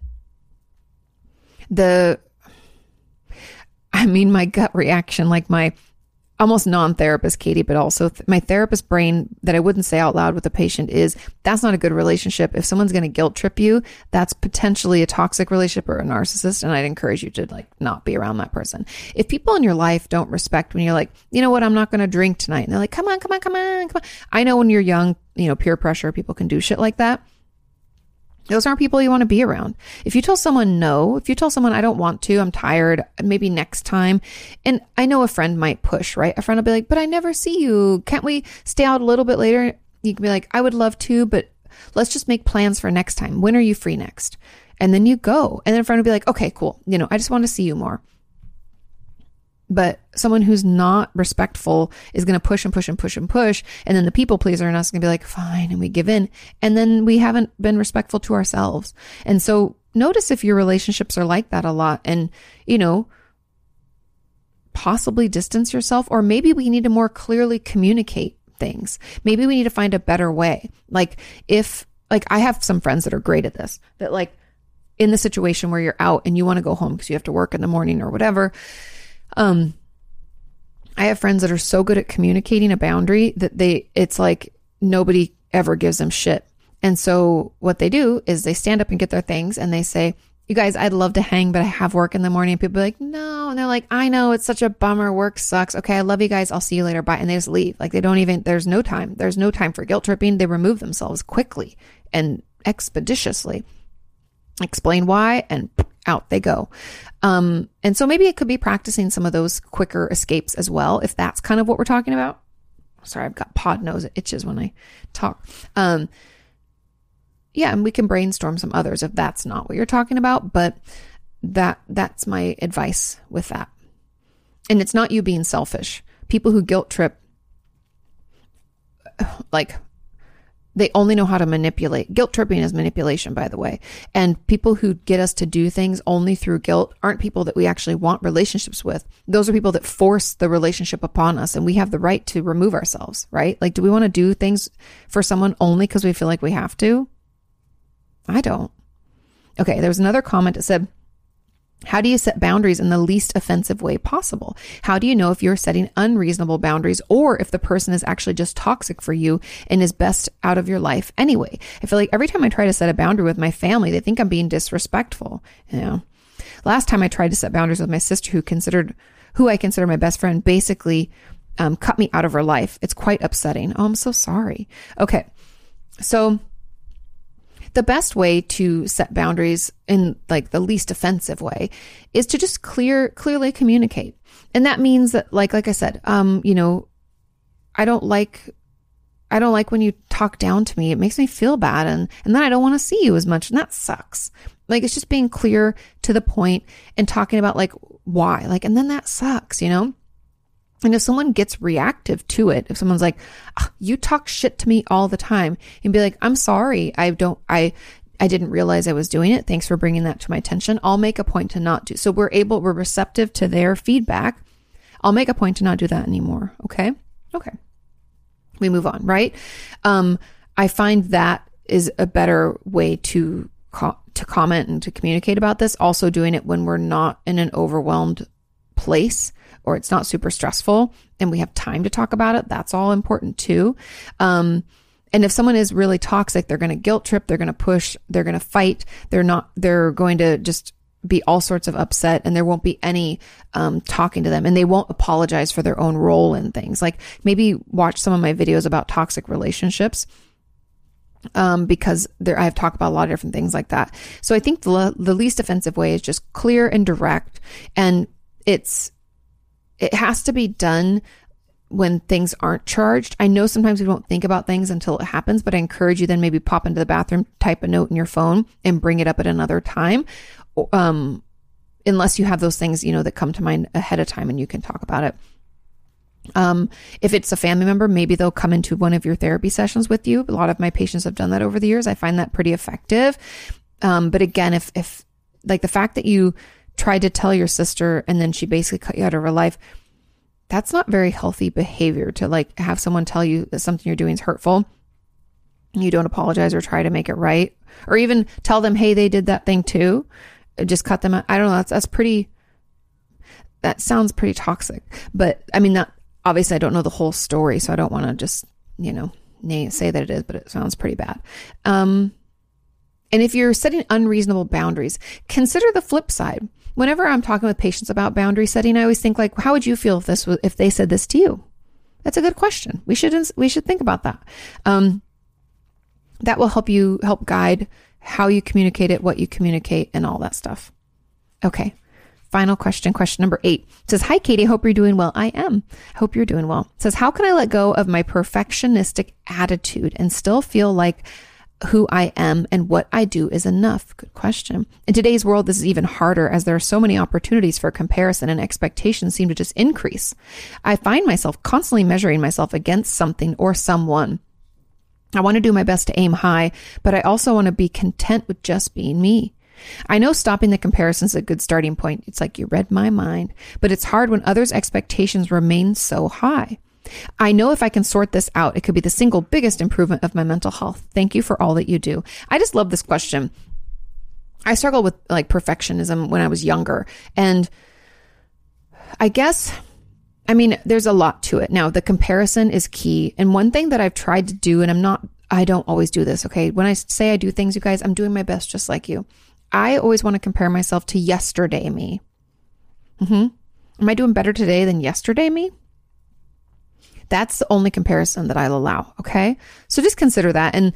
the i mean my gut reaction like my almost non-therapist Kati, but also th- my therapist brain that I wouldn't say out loud with a patient is that's not a good relationship. If someone's going to guilt trip you, that's potentially a toxic relationship or a narcissist. And I'd encourage you to like not be around that person. If people in your life don't respect when you're like, you know what, I'm not going to drink tonight. And they're like, come on, come on, come on, come on. I know when you're young, you know, peer pressure, people can do shit like that. Those aren't people you want to be around. If you tell someone no, if you tell someone I don't want to, I'm tired, maybe next time. And I know a friend might push, right? A friend will be like, but I never see you. Can't we stay out a little bit later? You can be like, I would love to, but Let's just make plans for next time. When are you free next? And then you go. And then a friend will be like, okay, cool. You know, I just want to see you more. But someone who's not respectful is going to push and push and push and push. And then the people pleaser in us is going to be like, fine. And we give in. And then we haven't been respectful to ourselves. And so notice if your relationships are like that a lot. And, you know, possibly distance yourself, or maybe we need to more clearly communicate things. Maybe we need to find a better way. Like if, like I have some friends that are great at this, that like in the situation where you're out and you want to go home because you have to work in the morning or whatever. Um, I have friends that are so good at communicating a boundary that they, it's like nobody ever gives them shit. And so what they do is they stand up and get their things and they say, you guys, I'd love to hang, but I have work in the morning. And people are like, no. And they're like, I know it's such a bummer. Work sucks. Okay. I love you guys. I'll see you later. Bye. And they just leave. Like they don't even, there's no time. There's no time for guilt tripping. They remove themselves quickly and expeditiously. Explain why and out they go. Um, and so maybe it could be practicing some of those quicker escapes as well, if that's kind of what we're talking about. Sorry, I've got pod nose. It itches when I talk. Um, yeah, and we can brainstorm some others if that's not what you're talking about, but that that's my advice with that. And it's not you being selfish. People who guilt trip like they only know how to manipulate. Guilt tripping is manipulation, by the way. And people who get us to do things only through guilt aren't people that we actually want relationships with. Those are people that force the relationship upon us, and we have the right to remove ourselves, right? Like, do we want to do things for someone only because we feel like we have to? I don't. Okay, there was another comment that said, how do you set boundaries in the least offensive way possible? How do you know if you're setting unreasonable boundaries or if the person is actually just toxic for you and is best out of your life anyway? I feel like every time I try to set a boundary with my family, they think I'm being disrespectful. You know, last time I tried to set boundaries with my sister who considered, who I consider my best friend, basically um, cut me out of her life. It's quite upsetting. Oh, I'm so sorry. Okay. So the best way to set boundaries in like the least offensive way is to just clear clearly communicate. And that means that like like i said um you know i don't like i don't like when you talk down to me. It makes me feel bad and and then i don't want to see you as much and that sucks. Like it's just being clear to the point and talking about like why. Like and then that sucks you know and if someone gets reactive to it, if someone's like, oh, you talk shit to me all the time and be like, I'm sorry. I don't, I, I didn't realize I was doing it. Thanks for bringing that to my attention. I'll make a point to not do. So we're able, we're receptive to their feedback. I'll make a point to not do that anymore. Okay. Okay. We move on, right? Um, I find that is a better way to, to comment and to communicate about this. Also doing it when we're not in an overwhelmed place or it's not super stressful and we have time to talk about it, that's all important too. Um, and if someone is really toxic, they're going to guilt trip, they're going to push, they're going to fight, they're not, they're going to just be all sorts of upset and there won't be any um, talking to them and they won't apologize for their own role in things. Like maybe watch some of my videos about toxic relationships um, because there I've talked about a lot of different things like that. So I think the the least offensive way is just clear and direct, and it's it has to be done when things aren't charged. I know sometimes we don't think about things until it happens, but I encourage you then maybe pop into the bathroom, type a note in your phone and bring it up at another time. Um, unless you have those things, you know, that come to mind ahead of time and you can talk about it. Um, if it's a family member, maybe they'll come into one of your therapy sessions with you. A lot of my patients have done that over the years. I find that pretty effective. Um, but again, if, if like the fact that you tried to tell your sister and then she basically cut you out of her life, that's not very healthy behavior to like have someone tell you that something you're doing is hurtful. You don't apologize or try to make it right, or even tell them, hey, they did that thing too. Just cut them out. I don't know. That's, that's pretty, that sounds pretty toxic. But I mean, not obviously, I don't know the whole story, so I don't want to just, you know, say that it is, but it sounds pretty bad. Um, and if you're setting unreasonable boundaries, consider the flip side whenever I'm talking with patients about boundary setting, I always think like, how would you feel if this was, if they said this to you? That's a good question. We should, we should think about that. Um, that will help you help guide how you communicate it, what you communicate and all that stuff. Okay. Final question, question number eight it says, Hi, Kati. Hope you're doing well. I am. Hope you're doing well. It says, How can I let go of my perfectionistic attitude and still feel like who I am and what I do is enough? Good question. In today's world, this is even harder as there are so many opportunities for comparison and expectations seem to just increase. I find myself constantly measuring myself against something or someone. I want to do my best to aim high, but I also want to be content with just being me. I know stopping the comparison is a good starting point. It's like you read my mind, but it's hard when others' expectations remain so high. I know if I can sort this out, it could be the single biggest improvement of my mental health. Thank you for all that you do. I just love this question. I struggled with like perfectionism when I was younger. And I guess, I mean, there's a lot to it. Now, the comparison is key. And one thing that I've tried to do, and I'm not, I don't always do this, okay? When I say I do things, you guys, I'm doing my best just like you. I always want to compare myself to yesterday me. Mm hmm Am I doing better today than yesterday me? That's the only comparison that I'll allow. Okay. So just consider that. And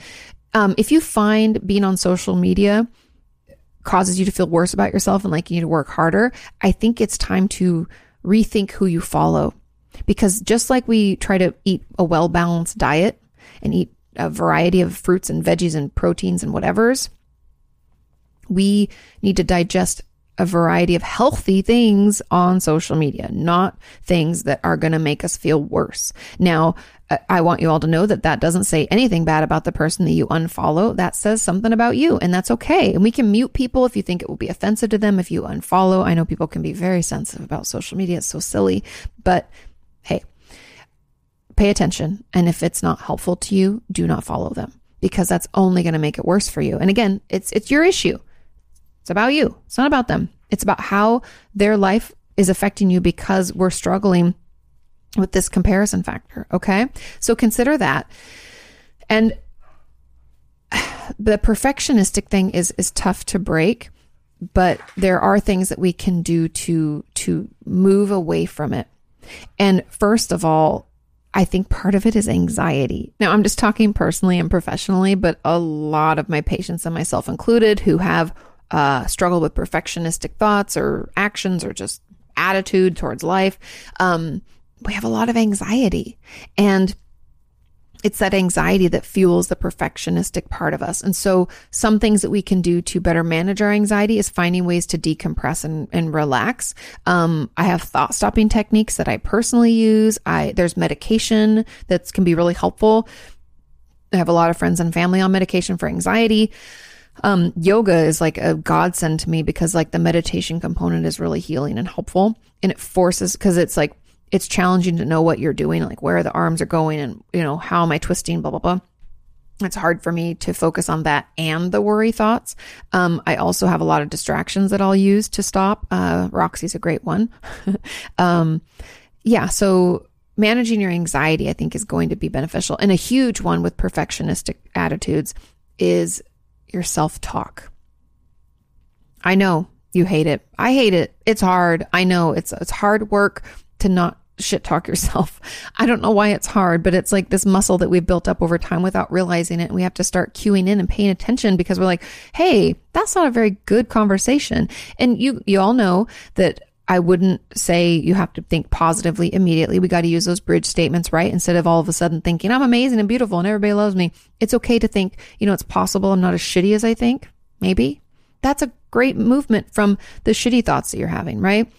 um, if you find being on social media causes you to feel worse about yourself and like you need to work harder, I think it's time to rethink who you follow. Because just like we try to eat a well balanced diet and eat a variety of fruits and veggies and proteins and whatever's, we need to digest a variety of healthy things on social media, not things that are going to make us feel worse. Now, I want you all to know that that doesn't say anything bad about the person that you unfollow. That says something about you, and that's okay. And we can mute people if you think it will be offensive to them if you unfollow. I know people can be very sensitive about social media. It's so silly, but hey, pay attention. And if it's not helpful to you, do not follow them because that's only going to make it worse for you. And again, it's, it's your issue. It's about you. It's not about them. It's about how their life is affecting you because we're struggling with this comparison factor. Okay. So consider that. And the perfectionistic thing is, is tough to break, but there are things that we can do to, to move away from it. And first of all, I think part of it is anxiety. Now, I'm just talking personally and professionally, but a lot of my patients and myself included who have uh, struggle with perfectionistic thoughts or actions or just attitude towards life, um, we have a lot of anxiety. And it's that anxiety that fuels the perfectionistic part of us. And so some things that we can do to better manage our anxiety is finding ways to decompress and, and relax. Um, I have thought stopping techniques that I personally use. I, there's medication that can be really helpful. I have a lot of friends and family on medication for anxiety um, yoga is like a godsend to me because like the meditation component is really healing and helpful and it forces because it's like it's challenging to know what you're doing like where the arms are going and you know how am i twisting blah blah blah it's hard for me to focus on that and the worry thoughts. Um, I also have a lot of distractions that I'll use to stop. Uh, Roxy's a great one. um, yeah. So managing your anxiety, I think, is going to be beneficial. And a huge one with perfectionistic attitudes is your self talk. I know you hate it. I hate it. It's hard. I know it's it's hard work to not shit talk yourself. I don't know why it's hard, but it's like this muscle that we've built up over time without realizing it. And we have to start queuing in and paying attention because we're like, hey, that's not a very good conversation. And you you all know that I wouldn't say you have to think positively immediately. We got to use those bridge statements, right? Instead of all of a sudden thinking, I'm amazing and beautiful and everybody loves me. It's okay to think, you know, it's possible I'm not as shitty as I think. Maybe. That's a great movement from the shitty thoughts that you're having, right?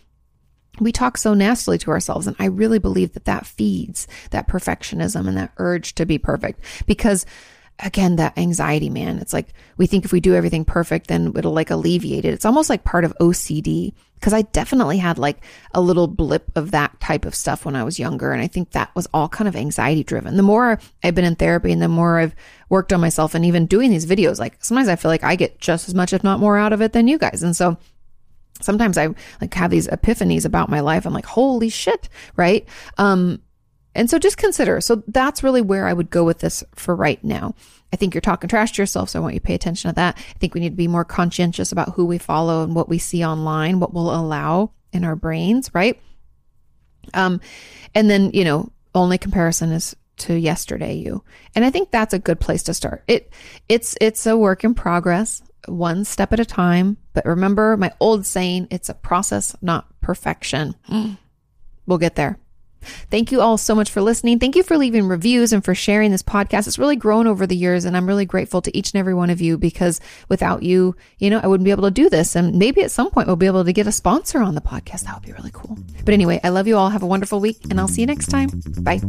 We talk so nastily to ourselves. And I really believe that that feeds that perfectionism and that urge to be perfect because again, that anxiety, man. It's like we think if we do everything perfect, then it'll like alleviate it. It's almost like part of OCD because I definitely had like a little blip of that type of stuff when I was younger. And I think that was all kind of anxiety driven. The more I've been in therapy and the more I've worked on myself and even doing these videos, like sometimes I feel like I get just as much, if not more out of it than you guys. And so sometimes I like have these epiphanies about my life. I'm like, holy shit. Right. Um, and so just consider. So that's really where I would go with this for right now. I think you're talking trash to yourself, so I want you to pay attention to that. I think we need to be more conscientious about who we follow and what we see online, what we'll allow in our brains, right? Um, and then, you know, only comparison is to yesterday you. And I think that's a good place to start. It it's it's a work in progress, one step at a time. But remember my old saying, it's a process, not perfection. We'll get there. Thank you all so much for listening. Thank you for leaving reviews and for sharing this podcast. It's really grown over the years, and I'm really grateful to each and every one of you because without you, you know, I wouldn't be able to do this. And maybe at some point we'll be able to get a sponsor on the podcast. That would be really cool. But anyway, I love you all. Have a wonderful week, and I'll see you next time. Bye.